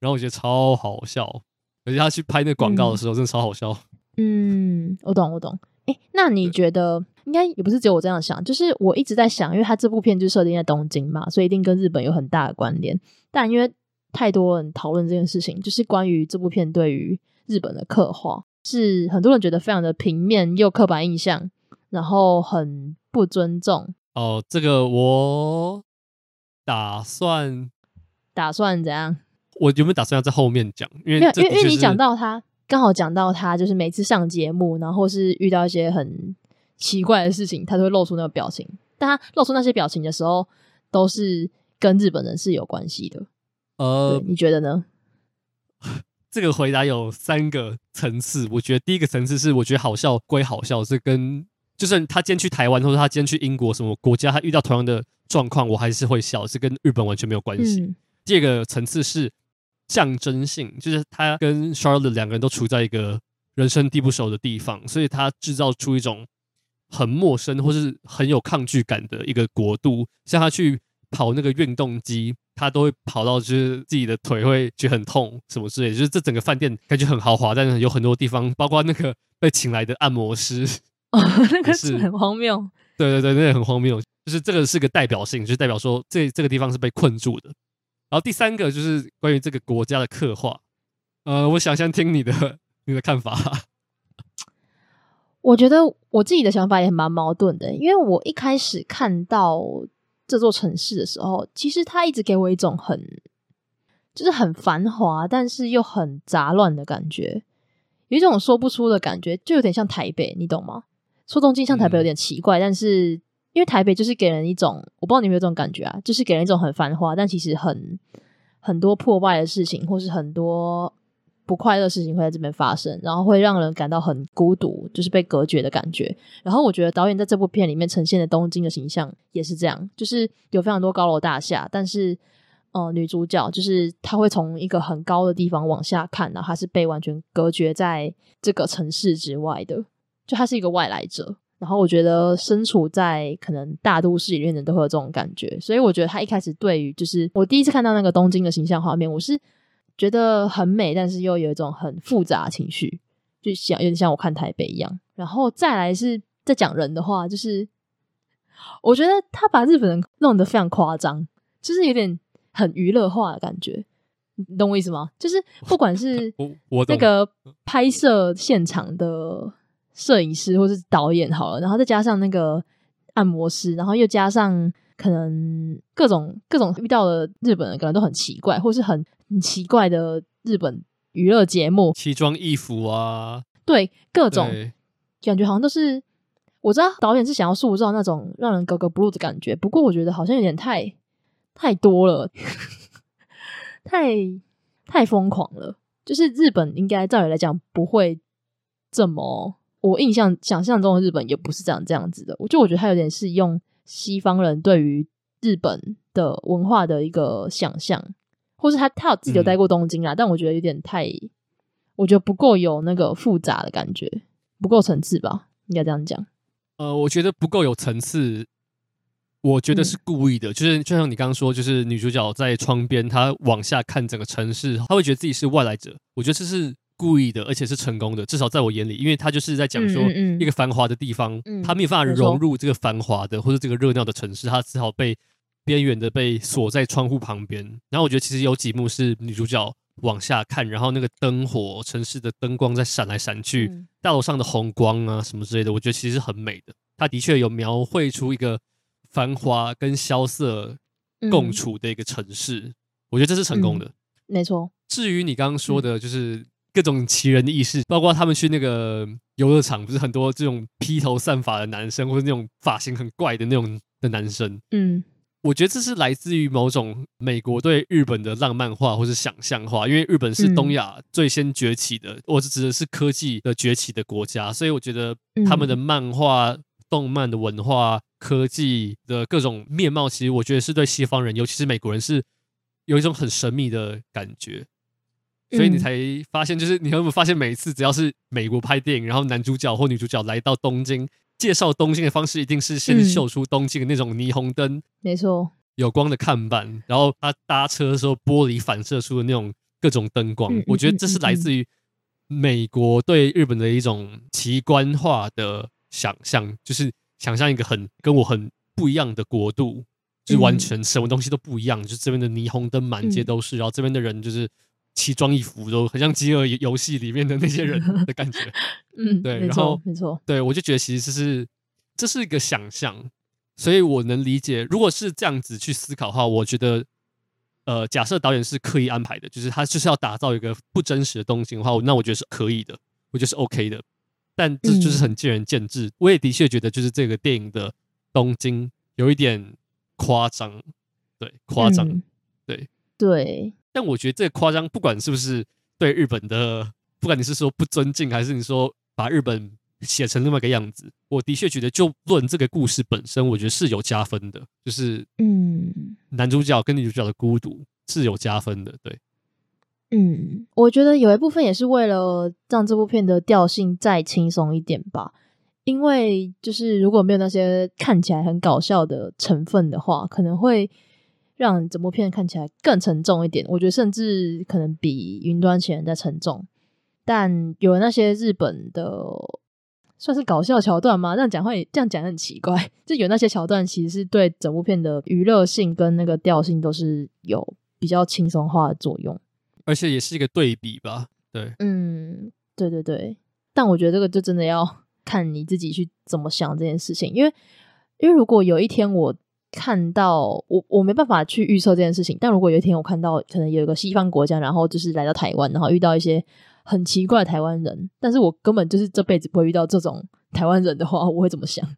然后我觉得超好笑，而且他去拍那个广告的时候，真的超好笑。嗯嗯，我懂，我懂。诶，那你觉得应该也不是只有我这样想，就是我一直在想，因为他这部片就设定在东京嘛，所以一定跟日本有很大的关联。但因为太多人讨论这件事情，就是关于这部片对于日本的刻画，是很多人觉得非常的平面又刻板印象，然后很不尊重。哦，这个我打算打算怎样？我有没有打算要在后面讲？因为因为因为你讲到他。刚好讲到他，就是每次上节目，然后是遇到一些很奇怪的事情，他都会露出那个表情。但他露出那些表情的时候，都是跟日本人是有关系的。呃，你觉得呢？这个回答有三个层次。我觉得第一个层次是，我觉得好笑归好笑，是跟就算他今天去台湾，或者他今天去英国什么国家，他遇到同样的状况，我还是会笑，是跟日本完全没有关系。嗯、第二个层次是。象征性就是他跟 Charlotte 两个人都处在一个人生地不熟的地方，所以他制造出一种很陌生或是很有抗拒感的一个国度。像他去跑那个运动机，他都会跑到就是自己的腿会觉得很痛什么之类。就是这整个饭店感觉很豪华，但是有很多地方，包括那个被请来的按摩师，哦，那个是很荒谬。对对对，那个很荒谬。就是这个是个代表性，就是代表说这这个地方是被困住的。然后第三个就是关于这个国家的刻画，呃，我想先听你的 你的看法。我觉得我自己的想法也蛮矛盾的，因为我一开始看到这座城市的时候，其实它一直给我一种很就是很繁华，但是又很杂乱的感觉，有一种说不出的感觉，就有点像台北，你懂吗？说东京像台北有点奇怪，嗯、但是。因为台北就是给人一种，我不知道你有没有这种感觉啊，就是给人一种很繁华，但其实很很多破败的事情，或是很多不快乐事情会在这边发生，然后会让人感到很孤独，就是被隔绝的感觉。然后我觉得导演在这部片里面呈现的东京的形象也是这样，就是有非常多高楼大厦，但是呃，女主角就是她会从一个很高的地方往下看，然后她是被完全隔绝在这个城市之外的，就她是一个外来者。然后我觉得身处在可能大都市里面的人都会有这种感觉，所以我觉得他一开始对于就是我第一次看到那个东京的形象画面，我是觉得很美，但是又有一种很复杂的情绪，就像有点像我看台北一样。然后再来是在讲人的话，就是我觉得他把日本人弄得非常夸张，就是有点很娱乐化的感觉，你懂我意思吗？就是不管是那个拍摄现场的。摄影师或是导演好了，然后再加上那个按摩师，然后又加上可能各种各种遇到的日本人可能都很奇怪，或是很很奇怪的日本娱乐节目，奇装异服啊，对，各种感觉好像都是我知道导演是想要塑造那种让人格格不入的感觉，不过我觉得好像有点太太多了，太太疯狂了。就是日本应该照理来讲不会这么，我印象想象中的日本也不是这样这样子的。我就我觉得他有点是用西方人对于日本的文化的一个想象，或是他他有自己有待过东京啊，嗯、但我觉得有点太，我觉得不够有那个复杂的感觉，不够层次吧，应该这样讲。呃，我觉得不够有层次。我觉得是故意的，嗯、就是就像你刚刚说，就是女主角在窗边，她往下看整个城市，她会觉得自己是外来者。我觉得这是故意的，而且是成功的，至少在我眼里，因为她就是在讲说一个繁华的地方，嗯嗯嗯、她没有办法融入这个繁华的或者这个热闹的城市，她只好被边缘的被锁在窗户旁边。然后我觉得其实有几幕是女主角往下看，然后那个灯火、城市的灯光在闪来闪去，嗯、大楼上的红光啊什么之类的，我觉得其实是很美的。它的确有描绘出一个。繁华跟萧瑟共处的一个城市，嗯、我觉得这是成功的，嗯、没错。至于你刚刚说的，就是各种奇人异事，嗯、包括他们去那个游乐场，不是很多这种披头散发的男生，或者那种发型很怪的那种的男生。嗯，我觉得这是来自于某种美国对日本的浪漫化或是想象化，因为日本是东亚最先崛起的，我是指的是科技的崛起的国家，所以我觉得他们的漫画。嗯动漫的文化、科技的各种面貌，其实我觉得是对西方人，尤其是美国人，是有一种很神秘的感觉。所以你才发现，就是你有没有发现，每一次只要是美国拍电影，然后男主角或女主角来到东京，介绍东京的方式一定是先秀出东京的那种霓虹灯，没错，有光的看板，然后他搭车的时候玻璃反射出的那种各种灯光。我觉得这是来自于美国对日本的一种奇观化的。想象就是想象一个很跟我很不一样的国度，就是完全什么东西都不一样。嗯、就这边的霓虹灯满街都是，嗯、然后这边的人就是奇装异服，都很像饥饿游戏里面的那些人的感觉。嗯，对，然后没错，对我就觉得其实这是这是一个想象，所以我能理解，如果是这样子去思考的话，我觉得，呃，假设导演是刻意安排的，就是他就是要打造一个不真实的东西的话，那我觉得是可以的，我觉得是 OK 的。但这就是很见仁见智。嗯、我也的确觉得，就是这个电影的东京有一点夸张，对，夸张，嗯、对，对。但我觉得这夸张，不管是不是对日本的，不管你是说不尊敬，还是你说把日本写成另外一个样子，我的确觉得，就论这个故事本身，我觉得是有加分的。就是，嗯，男主角跟女主角的孤独是有加分的，对。嗯，我觉得有一部分也是为了让这部片的调性再轻松一点吧。因为就是如果没有那些看起来很搞笑的成分的话，可能会让整部片看起来更沉重一点。我觉得甚至可能比《云端情人》再沉重。但有那些日本的算是搞笑桥段吗？这样讲会这样讲很奇怪。就有那些桥段，其实是对整部片的娱乐性跟那个调性都是有比较轻松化的作用。而且也是一个对比吧，对，嗯，对对对，但我觉得这个就真的要看你自己去怎么想这件事情，因为因为如果有一天我看到我我没办法去预测这件事情，但如果有一天我看到可能有一个西方国家，然后就是来到台湾，然后遇到一些很奇怪的台湾人，但是我根本就是这辈子不会遇到这种台湾人的话，我会怎么想？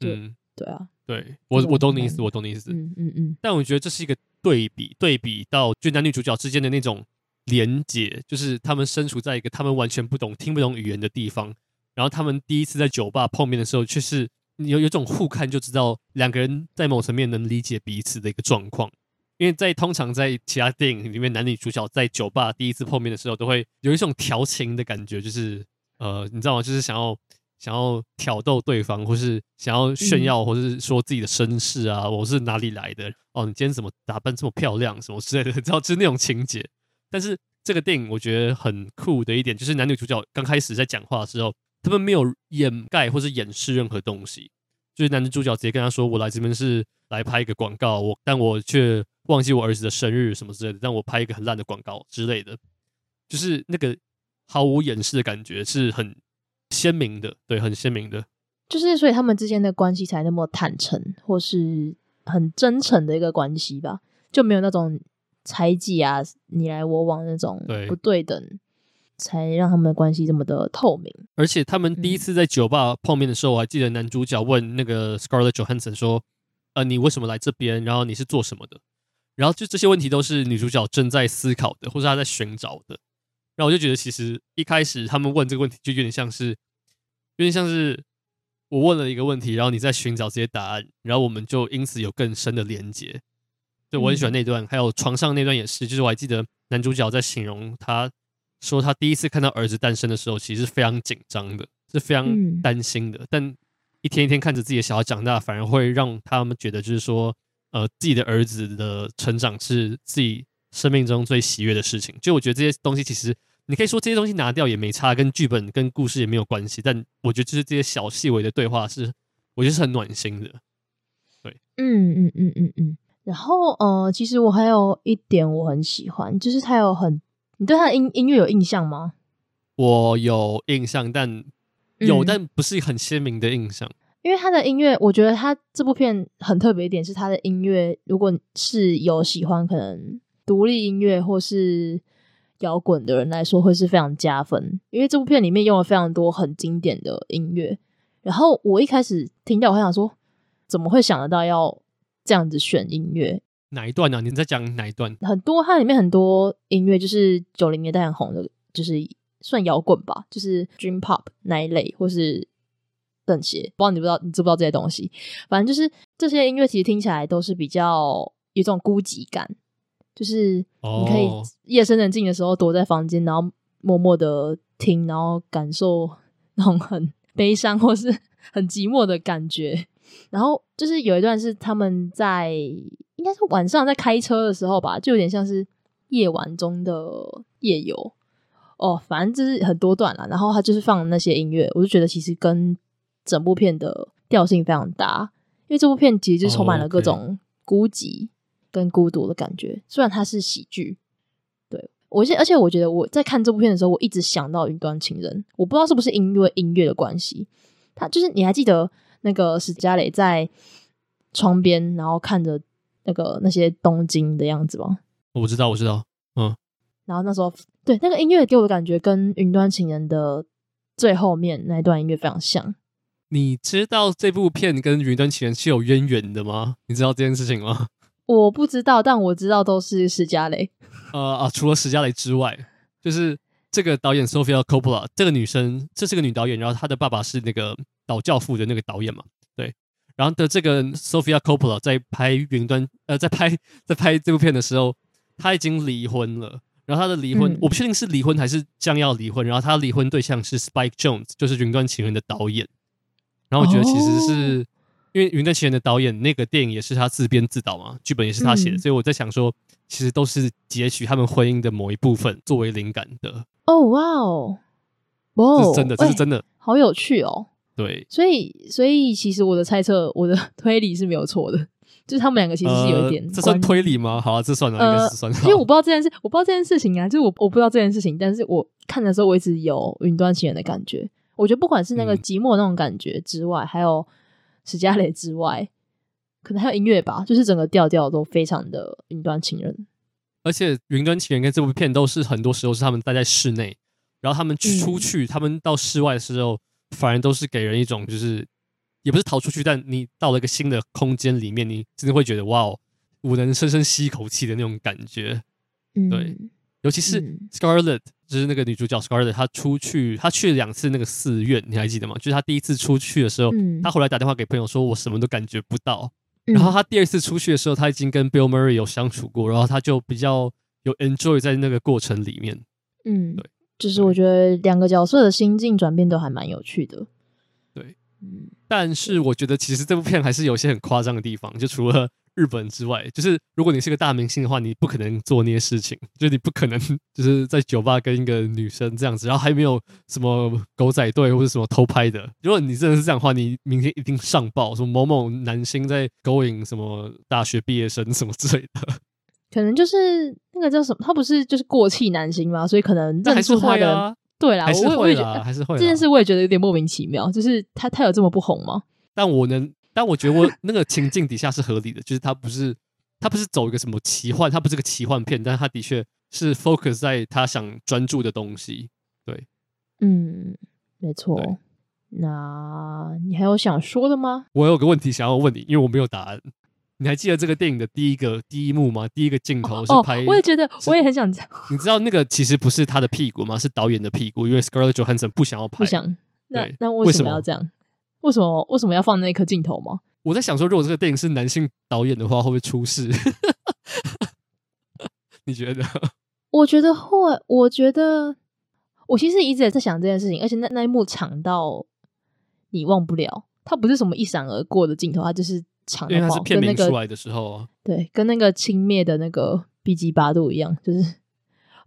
嗯，对啊，对我我懂你意思，我懂你意思，嗯嗯嗯，但我觉得这是一个。对比对比到就男女主角之间的那种连结，就是他们身处在一个他们完全不懂、听不懂语言的地方，然后他们第一次在酒吧碰面的时候，却是有有种互看就知道两个人在某层面能理解彼此的一个状况。因为在通常在其他电影里面，男女主角在酒吧第一次碰面的时候，都会有一种调情的感觉，就是呃，你知道吗？就是想要。想要挑逗对方，或是想要炫耀，或是说自己的身世啊，嗯、我是哪里来的？哦，你今天怎么打扮这么漂亮？什么之类的，你知道，就是那种情节。但是这个电影我觉得很酷的一点，就是男女主角刚开始在讲话的时候，他们没有掩盖或是掩饰任何东西。就是男女主角直接跟他说：“我来这边是来拍一个广告，我但我却忘记我儿子的生日什么之类的，让我拍一个很烂的广告之类的。”就是那个毫无掩饰的感觉是很。鲜明的，对，很鲜明的，就是所以他们之间的关系才那么坦诚，或是很真诚的一个关系吧，就没有那种猜忌啊、你来我往那种不对等，对才让他们的关系这么的透明。而且他们第一次在酒吧碰面的时候，我还记得男主角问那个 Scarlett Johansson 说：“呃，你为什么来这边？然后你是做什么的？然后就这些问题都是女主角正在思考的，或者她在寻找的。然后我就觉得，其实一开始他们问这个问题，就有点像是，有点像是我问了一个问题，然后你在寻找这些答案，然后我们就因此有更深的连接。对，我很喜欢那段，嗯、还有床上那段也是，就是我还记得男主角在形容他说他第一次看到儿子诞生的时候，其实是非常紧张的，是非常担心的。嗯、但一天一天看着自己的小孩长大，反而会让他们觉得，就是说，呃，自己的儿子的成长是自己生命中最喜悦的事情。就我觉得这些东西，其实你可以说这些东西拿掉也没差，跟剧本跟故事也没有关系。但我觉得就是这些小细微的对话是，我觉得是很暖心的。对，嗯嗯嗯嗯嗯。然后，呃，其实我还有一点我很喜欢，就是他有很，你对他的音音乐有印象吗？我有印象，但有，嗯、但不是很鲜明的印象。因为他的音乐，我觉得他这部片很特别一点是他的音乐，如果是有喜欢可能独立音乐或是摇滚的人来说，会是非常加分。因为这部片里面用了非常多很经典的音乐。然后我一开始听到，我还想说，怎么会想得到要这样子选音乐？哪一段呢、啊？你在讲哪一段？很多，它里面很多音乐就是九零年代很红的，就是算摇滚吧，就是 Dream Pop 那一类，或是这些。不知道你不知道，你知不知道这些东西？反正就是这些音乐，其实听起来都是比较有种孤寂感，就是你可以夜深人静的时候躲在房间，然后默默的听，然后感受那种很悲伤或是很寂寞的感觉。然后就是有一段是他们在应该是晚上在开车的时候吧，就有点像是夜晚中的夜游哦，反正就是很多段了。然后他就是放那些音乐，我就觉得其实跟整部片的调性非常搭，因为这部片其实就充满了各种孤寂跟孤独的感觉。虽然它是喜剧，对我而且我觉得我在看这部片的时候，我一直想到《云端情人》，我不知道是不是因为音乐的关系，他就是你还记得？那个史嘉蕾在窗边，然后看着那个那些东京的样子吗？我知道，我知道，嗯。然后那时候，对那个音乐给我的感觉，跟《云端情人》的最后面那一段音乐非常像。你知道这部片跟《云端情人》是有渊源的吗？你知道这件事情吗？我不知道，但我知道都是史嘉蕾。呃啊，除了史嘉蕾之外，就是这个导演 Sofia Coppola 这个女生，这是个女导演，然后她的爸爸是那个。导教父的那个导演嘛，对，然后的这个 Sofia Coppola 在拍云端呃，在拍在拍这部片的时候，她已经离婚了。然后她的离婚，嗯、我不确定是离婚还是将要离婚。然后她离婚对象是 Spike Jones，就是《云端情人》的导演。然后我觉得其实是、哦、因为《云端情人》的导演那个电影也是他自编自导嘛，剧本也是他写的，嗯、所以我在想说，其实都是截取他们婚姻的某一部分作为灵感的。哦，哇哦，哇，这是真的，这是真的，好有趣哦。对，所以所以其实我的猜测，我的推理是没有错的，就是他们两个其实是有一点、呃。这算推理吗？好啊，这算了，应该是算了。因为我不知道这件事，我不知道这件事情啊，就是我我不知道这件事情，但是我看的时候，我一直有云端情人的感觉。我觉得不管是那个寂寞那种感觉之外，嗯、还有史嘉蕾之外，可能还有音乐吧，就是整个调调都非常的云端情人。而且云端情人跟这部片都是很多时候是他们待在室内，然后他们出去，嗯、他们到室外的时候。反而都是给人一种，就是也不是逃出去，但你到了一个新的空间里面，你真的会觉得哇哦，我能深深吸一口气的那种感觉。嗯、对，尤其是 Scarlett，、嗯、就是那个女主角 Scarlett，她出去，她去了两次那个寺院，你还记得吗？就是她第一次出去的时候，嗯、她后来打电话给朋友说，我什么都感觉不到。嗯、然后他第二次出去的时候，他已经跟 Bill Murray 有相处过，然后他就比较有 enjoy 在那个过程里面。嗯，对。就是我觉得两个角色的心境转变都还蛮有趣的，对，嗯，但是我觉得其实这部片还是有些很夸张的地方，就除了日本之外，就是如果你是个大明星的话，你不可能做那些事情，就你不可能 就是在酒吧跟一个女生这样子，然后还没有什么狗仔队或者什么偷拍的。如果你真的是这样的话，你明天一定上报说某某男星在勾引什么大学毕业生什么之类的。可能就是那个叫什么，他不是就是过气男星吗？所以可能认出他的，啊、对啦，还是会啦，还是会。这件事我也觉得有点莫名其妙，就是他他有这么不红吗？但我能，但我觉得我那个情境底下是合理的，就是他不是他不是走一个什么奇幻，他不是个奇幻片，但是他的确是 focus 在他想专注的东西。对，嗯，没错。那你还有想说的吗？我有个问题想要问你，因为我没有答案。你还记得这个电影的第一个第一幕吗？第一个镜头是拍，哦，我也觉得，我也很想知道。你知道那个其实不是他的屁股吗？是导演的屁股，因为 Scarlett Johansson 不想要拍，不想。那那为什么要这样？为什么为什么要放那一颗镜头吗？我在想说，如果这个电影是男性导演的话，会不会出事？你觉得？我觉得会。我觉得我其实一直也在想这件事情，而且那那一幕长到你忘不了。它不是什么一闪而过的镜头，它就是长的。因为它是片名出来的时候啊。对，跟那个轻蔑的那个 B G 八度一样，就是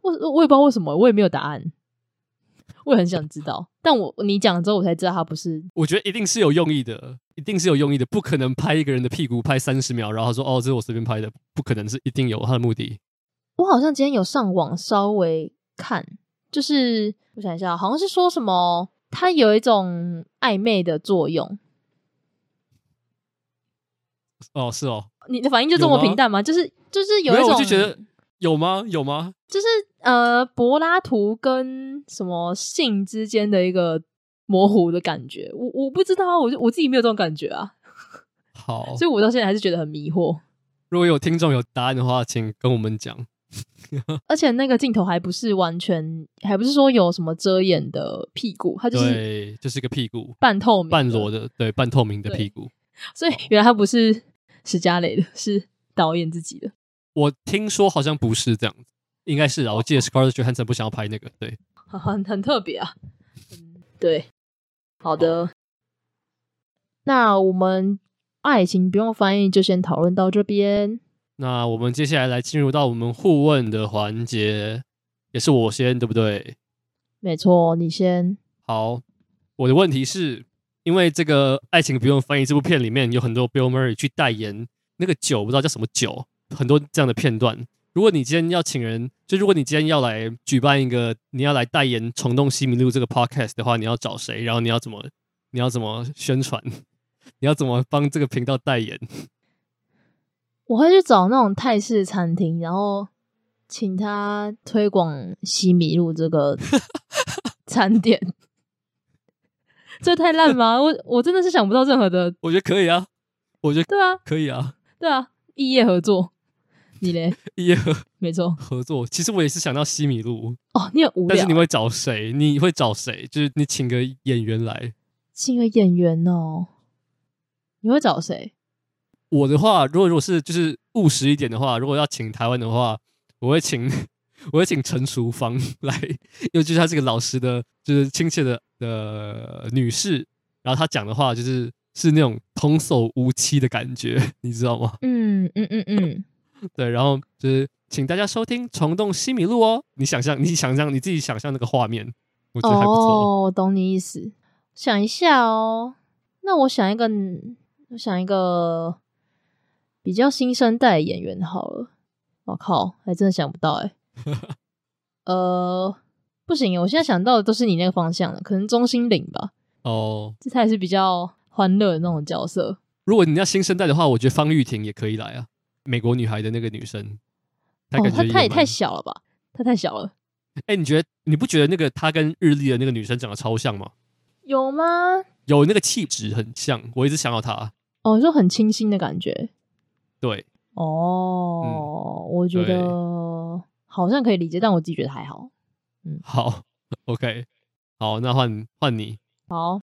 我我也不知道为什么，我也没有答案。我也很想知道，但我你讲了之后，我才知道他不是。我觉得一定是有用意的，一定是有用意的，不可能拍一个人的屁股拍三十秒，然后他说：“哦，这是我随便拍的。”不可能是一定有他的目的。我好像今天有上网稍微看，就是我想一下，好像是说什么，它有一种暧昧的作用。哦，是哦，你的反应就这么平淡吗？吗就是就是有一种，我就觉得有吗？有吗？就是呃，柏拉图跟什么性之间的一个模糊的感觉，我我不知道，我就我自己没有这种感觉啊。好，所以我到现在还是觉得很迷惑。如果有听众有答案的话，请跟我们讲。而且那个镜头还不是完全，还不是说有什么遮掩的屁股，它就是对，就是一个屁股，半透明、半裸的，对，半透明的屁股。所以原来他不是史嘉蕾的，是导演自己的。我听说好像不是这样子。应该是啊，我记得 Scarlett Johansson 不想要拍那个，对，很很特别啊，嗯对，好的，好，那我们爱情不用翻译就先讨论到这边。那我们接下来来进入到我们互问的环节，也是我先，对不对？没错，你先。好，我的问题是因为这个爱情不用翻译这部片里面有很多 Bill Murray 去代言那个酒，不知道叫什么酒，很多这样的片段。如果你今天要请人，就如果你今天要来举办一个，你要来代言《虫洞西米露》这个 podcast 的话，你要找谁？然后你要怎么，你要怎么宣传？你要怎么帮这个频道代言？我会去找那种泰式餐厅，然后请他推广西米露这个 餐点。这太烂吗？我我真的是想不到任何的。我觉得可以啊，我觉得对啊，可以啊，对啊，异业合作。你嘞？也合 没错，合作。其实我也是想到西米露哦，你很无聊。但是你会找谁？你会找谁？就是你请个演员来，请个演员哦。你会找谁？我的话，如果如果是就是务实一点的话，如果要请台湾的话，我会请我会请陈淑芳来，因为就是她是个老实的，就是亲切的的女士，然后她讲的话就是是那种童叟无欺的感觉，你知道吗？嗯嗯嗯嗯。对，然后就是请大家收听《虫洞西米露》哦。你想象，你想象，你自己想象那个画面，我觉得还不错。哦，我懂你意思。想一下哦，那我想一个，我想一个比较新生代的演员好了。我靠，还真的想不到哎。呃，不行，我现在想到的都是你那个方向的，可能钟欣凌吧。哦，这才是比较欢乐的那种角色。如果你要新生代的话，我觉得方玉婷也可以来啊。美国女孩的那个女生，她感觉也、哦、她也太小了吧？她太小了。哎、欸，你觉得你不觉得那个她跟日历的那个女生长得超像吗？有吗？有那个气质很像，我一直想到她。哦，就很清新的感觉。对。哦，嗯、我觉得好像可以理解，但我自己觉得还好。嗯，好，OK，好，那换换你。好，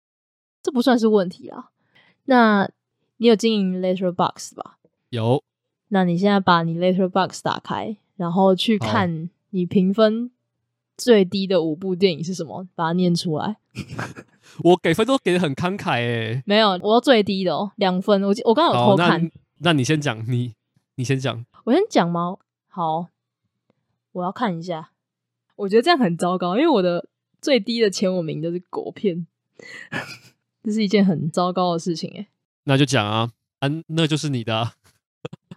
这不算是问题啊。那你有经营 Letterboxd 吧？有。那你现在把你 Letterboxd 打开，然后去看你评分最低的五部电影是什么？把它念出来。我给分都给的很慷慨诶。没有，我要最低的哦，两分。我我刚刚有偷看。那，那你先讲，你你先讲。我先讲吗？好，我要看一下。我觉得这样很糟糕，因为我的最低的前五名都是国片，这是一件很糟糕的事情诶。那就讲啊，啊，那就是你的啊。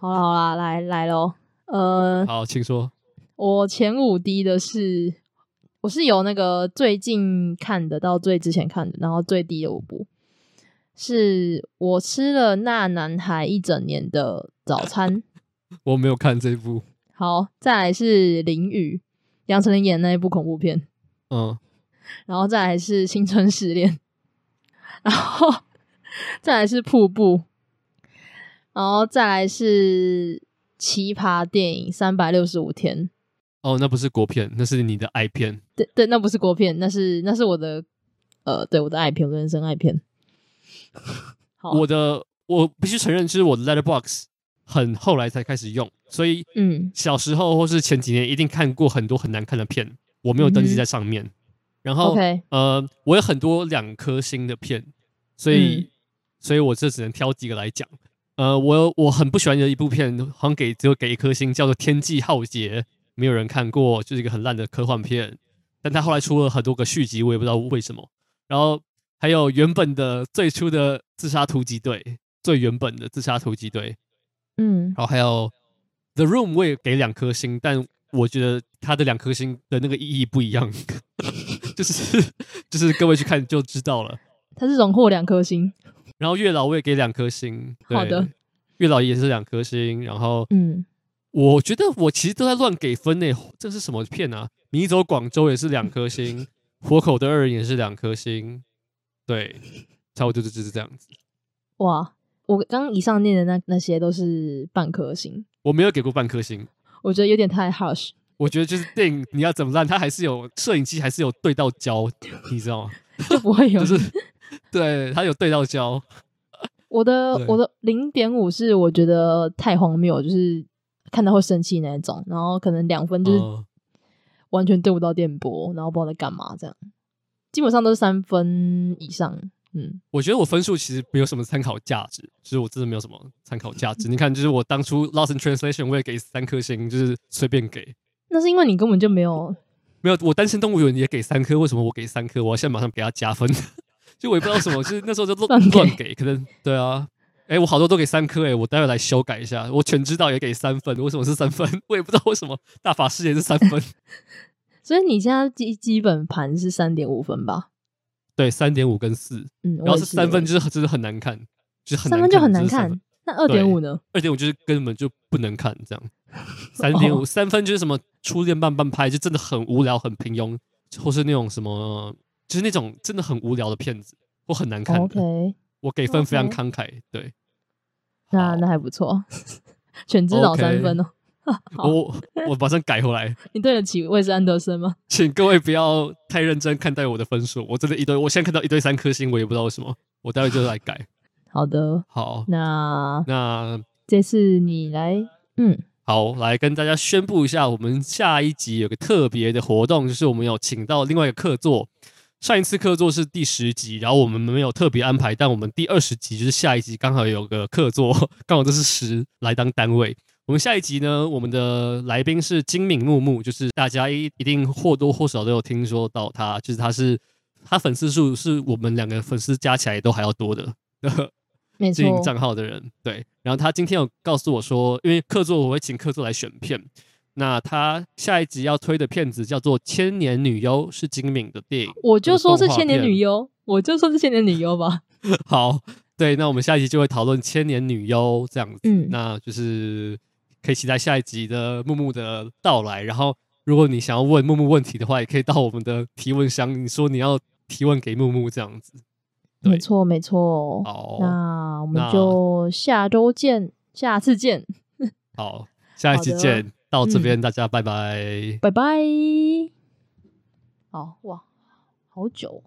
好啦好啦，来来喽，呃，好，请说。我前五低的是，我是有那个最近看的到最之前看的，然后最低的五部是我吃了那男孩一整年的早餐。我没有看这一部。好，再来是淋雨，杨丞琳演的那一部恐怖片。嗯，然后再来是青春失恋，然后 再来是瀑布。然后再来是奇葩电影三百六十五天。哦，那不是国片，那是你的爱片。对对，那不是国片，那是那是我的呃，对我的爱片，我的人生爱片。好我的我必须承认，就是我的 Letterboxd 很后来才开始用，所以嗯，小时候或是前几年一定看过很多很难看的片，我没有登记在上面。嗯、然后.呃，我有很多两颗星的片，所以、嗯、所以我这只能挑几个来讲。呃，我我很不喜欢的一部片，好像给只有给一颗星，叫做《天际浩劫》。没有人看过，就是一个很烂的科幻片，但他后来出了很多个续集，我也不知道为什么。然后还有原本的最初的《自杀突击队》，最原本的《自杀突击队》，嗯，然后还有《The Room》，我也给两颗星，但我觉得它的两颗星的那个意义不一样，就是 就是各位去看就知道了。它是荣获两颗星，然后《月老》我也给两颗星，好的，《月老》也是两颗星，然后嗯。我觉得我其实都在乱给分呢，这是什么片啊？迷走广州也是两颗星，活口的二人也是两颗星，对，差不多就是这样子。哇，我刚以上念的那那些都是半颗星，我没有给过半颗星，我觉得有点太 harsh。我觉得就是电影你要怎么烂，它还是有摄影机还是有对到焦，你知道吗？就不会有，就是 对他有对到焦。我的我的零点五是我觉得太荒谬，就是。看到会生气那种，然后可能两分就是完全对不到电波，然后不知道在干嘛，这样基本上都是三分以上。嗯，我觉得我分数其实没有什么参考价值，就是我真的没有什么参考价值。你看，就是我当初 Lost in Translation 我也给三颗星，就是随便给。那是因为你根本就没有没有，我单身动物园也给三颗，为什么我给三颗？我要现在马上给他加分，就我也不知道什么，就是那时候就 乱乱给，可能对啊。哎、欸，我好多都给三颗哎，我待会来修改一下。我全知道也给三分，为什么是三分？我也不知道为什么大法师也是三分。所以你现在基基本盘是三点五分吧？对，三点五跟四，嗯，然后是三分，就是就是很难看，就是很三分就很难看。那二点五呢？二点五就是根本就不能看，这样。三点五三分就是什么初恋半半拍，就真的很无聊、很平庸，或是那种什么，就是那种真的很无聊的片子，我很难看。OK，我给分非常慷慨，对。那那还不错，全知道三分哦。我我马上改回来。你对得起魏斯安德森吗？请各位不要太认真看待我的分数，我真的一堆，我现在看到一堆三颗星，我也不知道为什么。我待会就来改。好的，好，那那这次你来，嗯，好，来跟大家宣布一下，我们下一集有个特别的活动，就是我们有请到另外一个客座。上一次客座是第十集，然后我们没有特别安排，但我们第二十集就是下一集刚好有个客座，刚好这是十来当单位。我们下一集呢，我们的来宾是金敏木木，就是大家一一定或多或少都有听说到他，就是他是他粉丝数是我们两个粉丝加起来都还要多的，经营账号的人。对，然后他今天有告诉我说，因为客座我会请客座来选片。那他下一集要推的片子叫做《千年女优》，是金敏的电影。我就说是《千年女优》，我就说是《千年女优》吧。好，对，那我们下一集就会讨论《千年女优》这样子。嗯，那就是可以期待下一集的木木的到来。然后，如果你想要问木木问题的话，也可以到我们的提问箱，你说你要提问给木木这样子。没错，没错。好，那我们就下周见，下次见。好，下一期见。到这边，大家拜拜，拜拜。好哇，好久。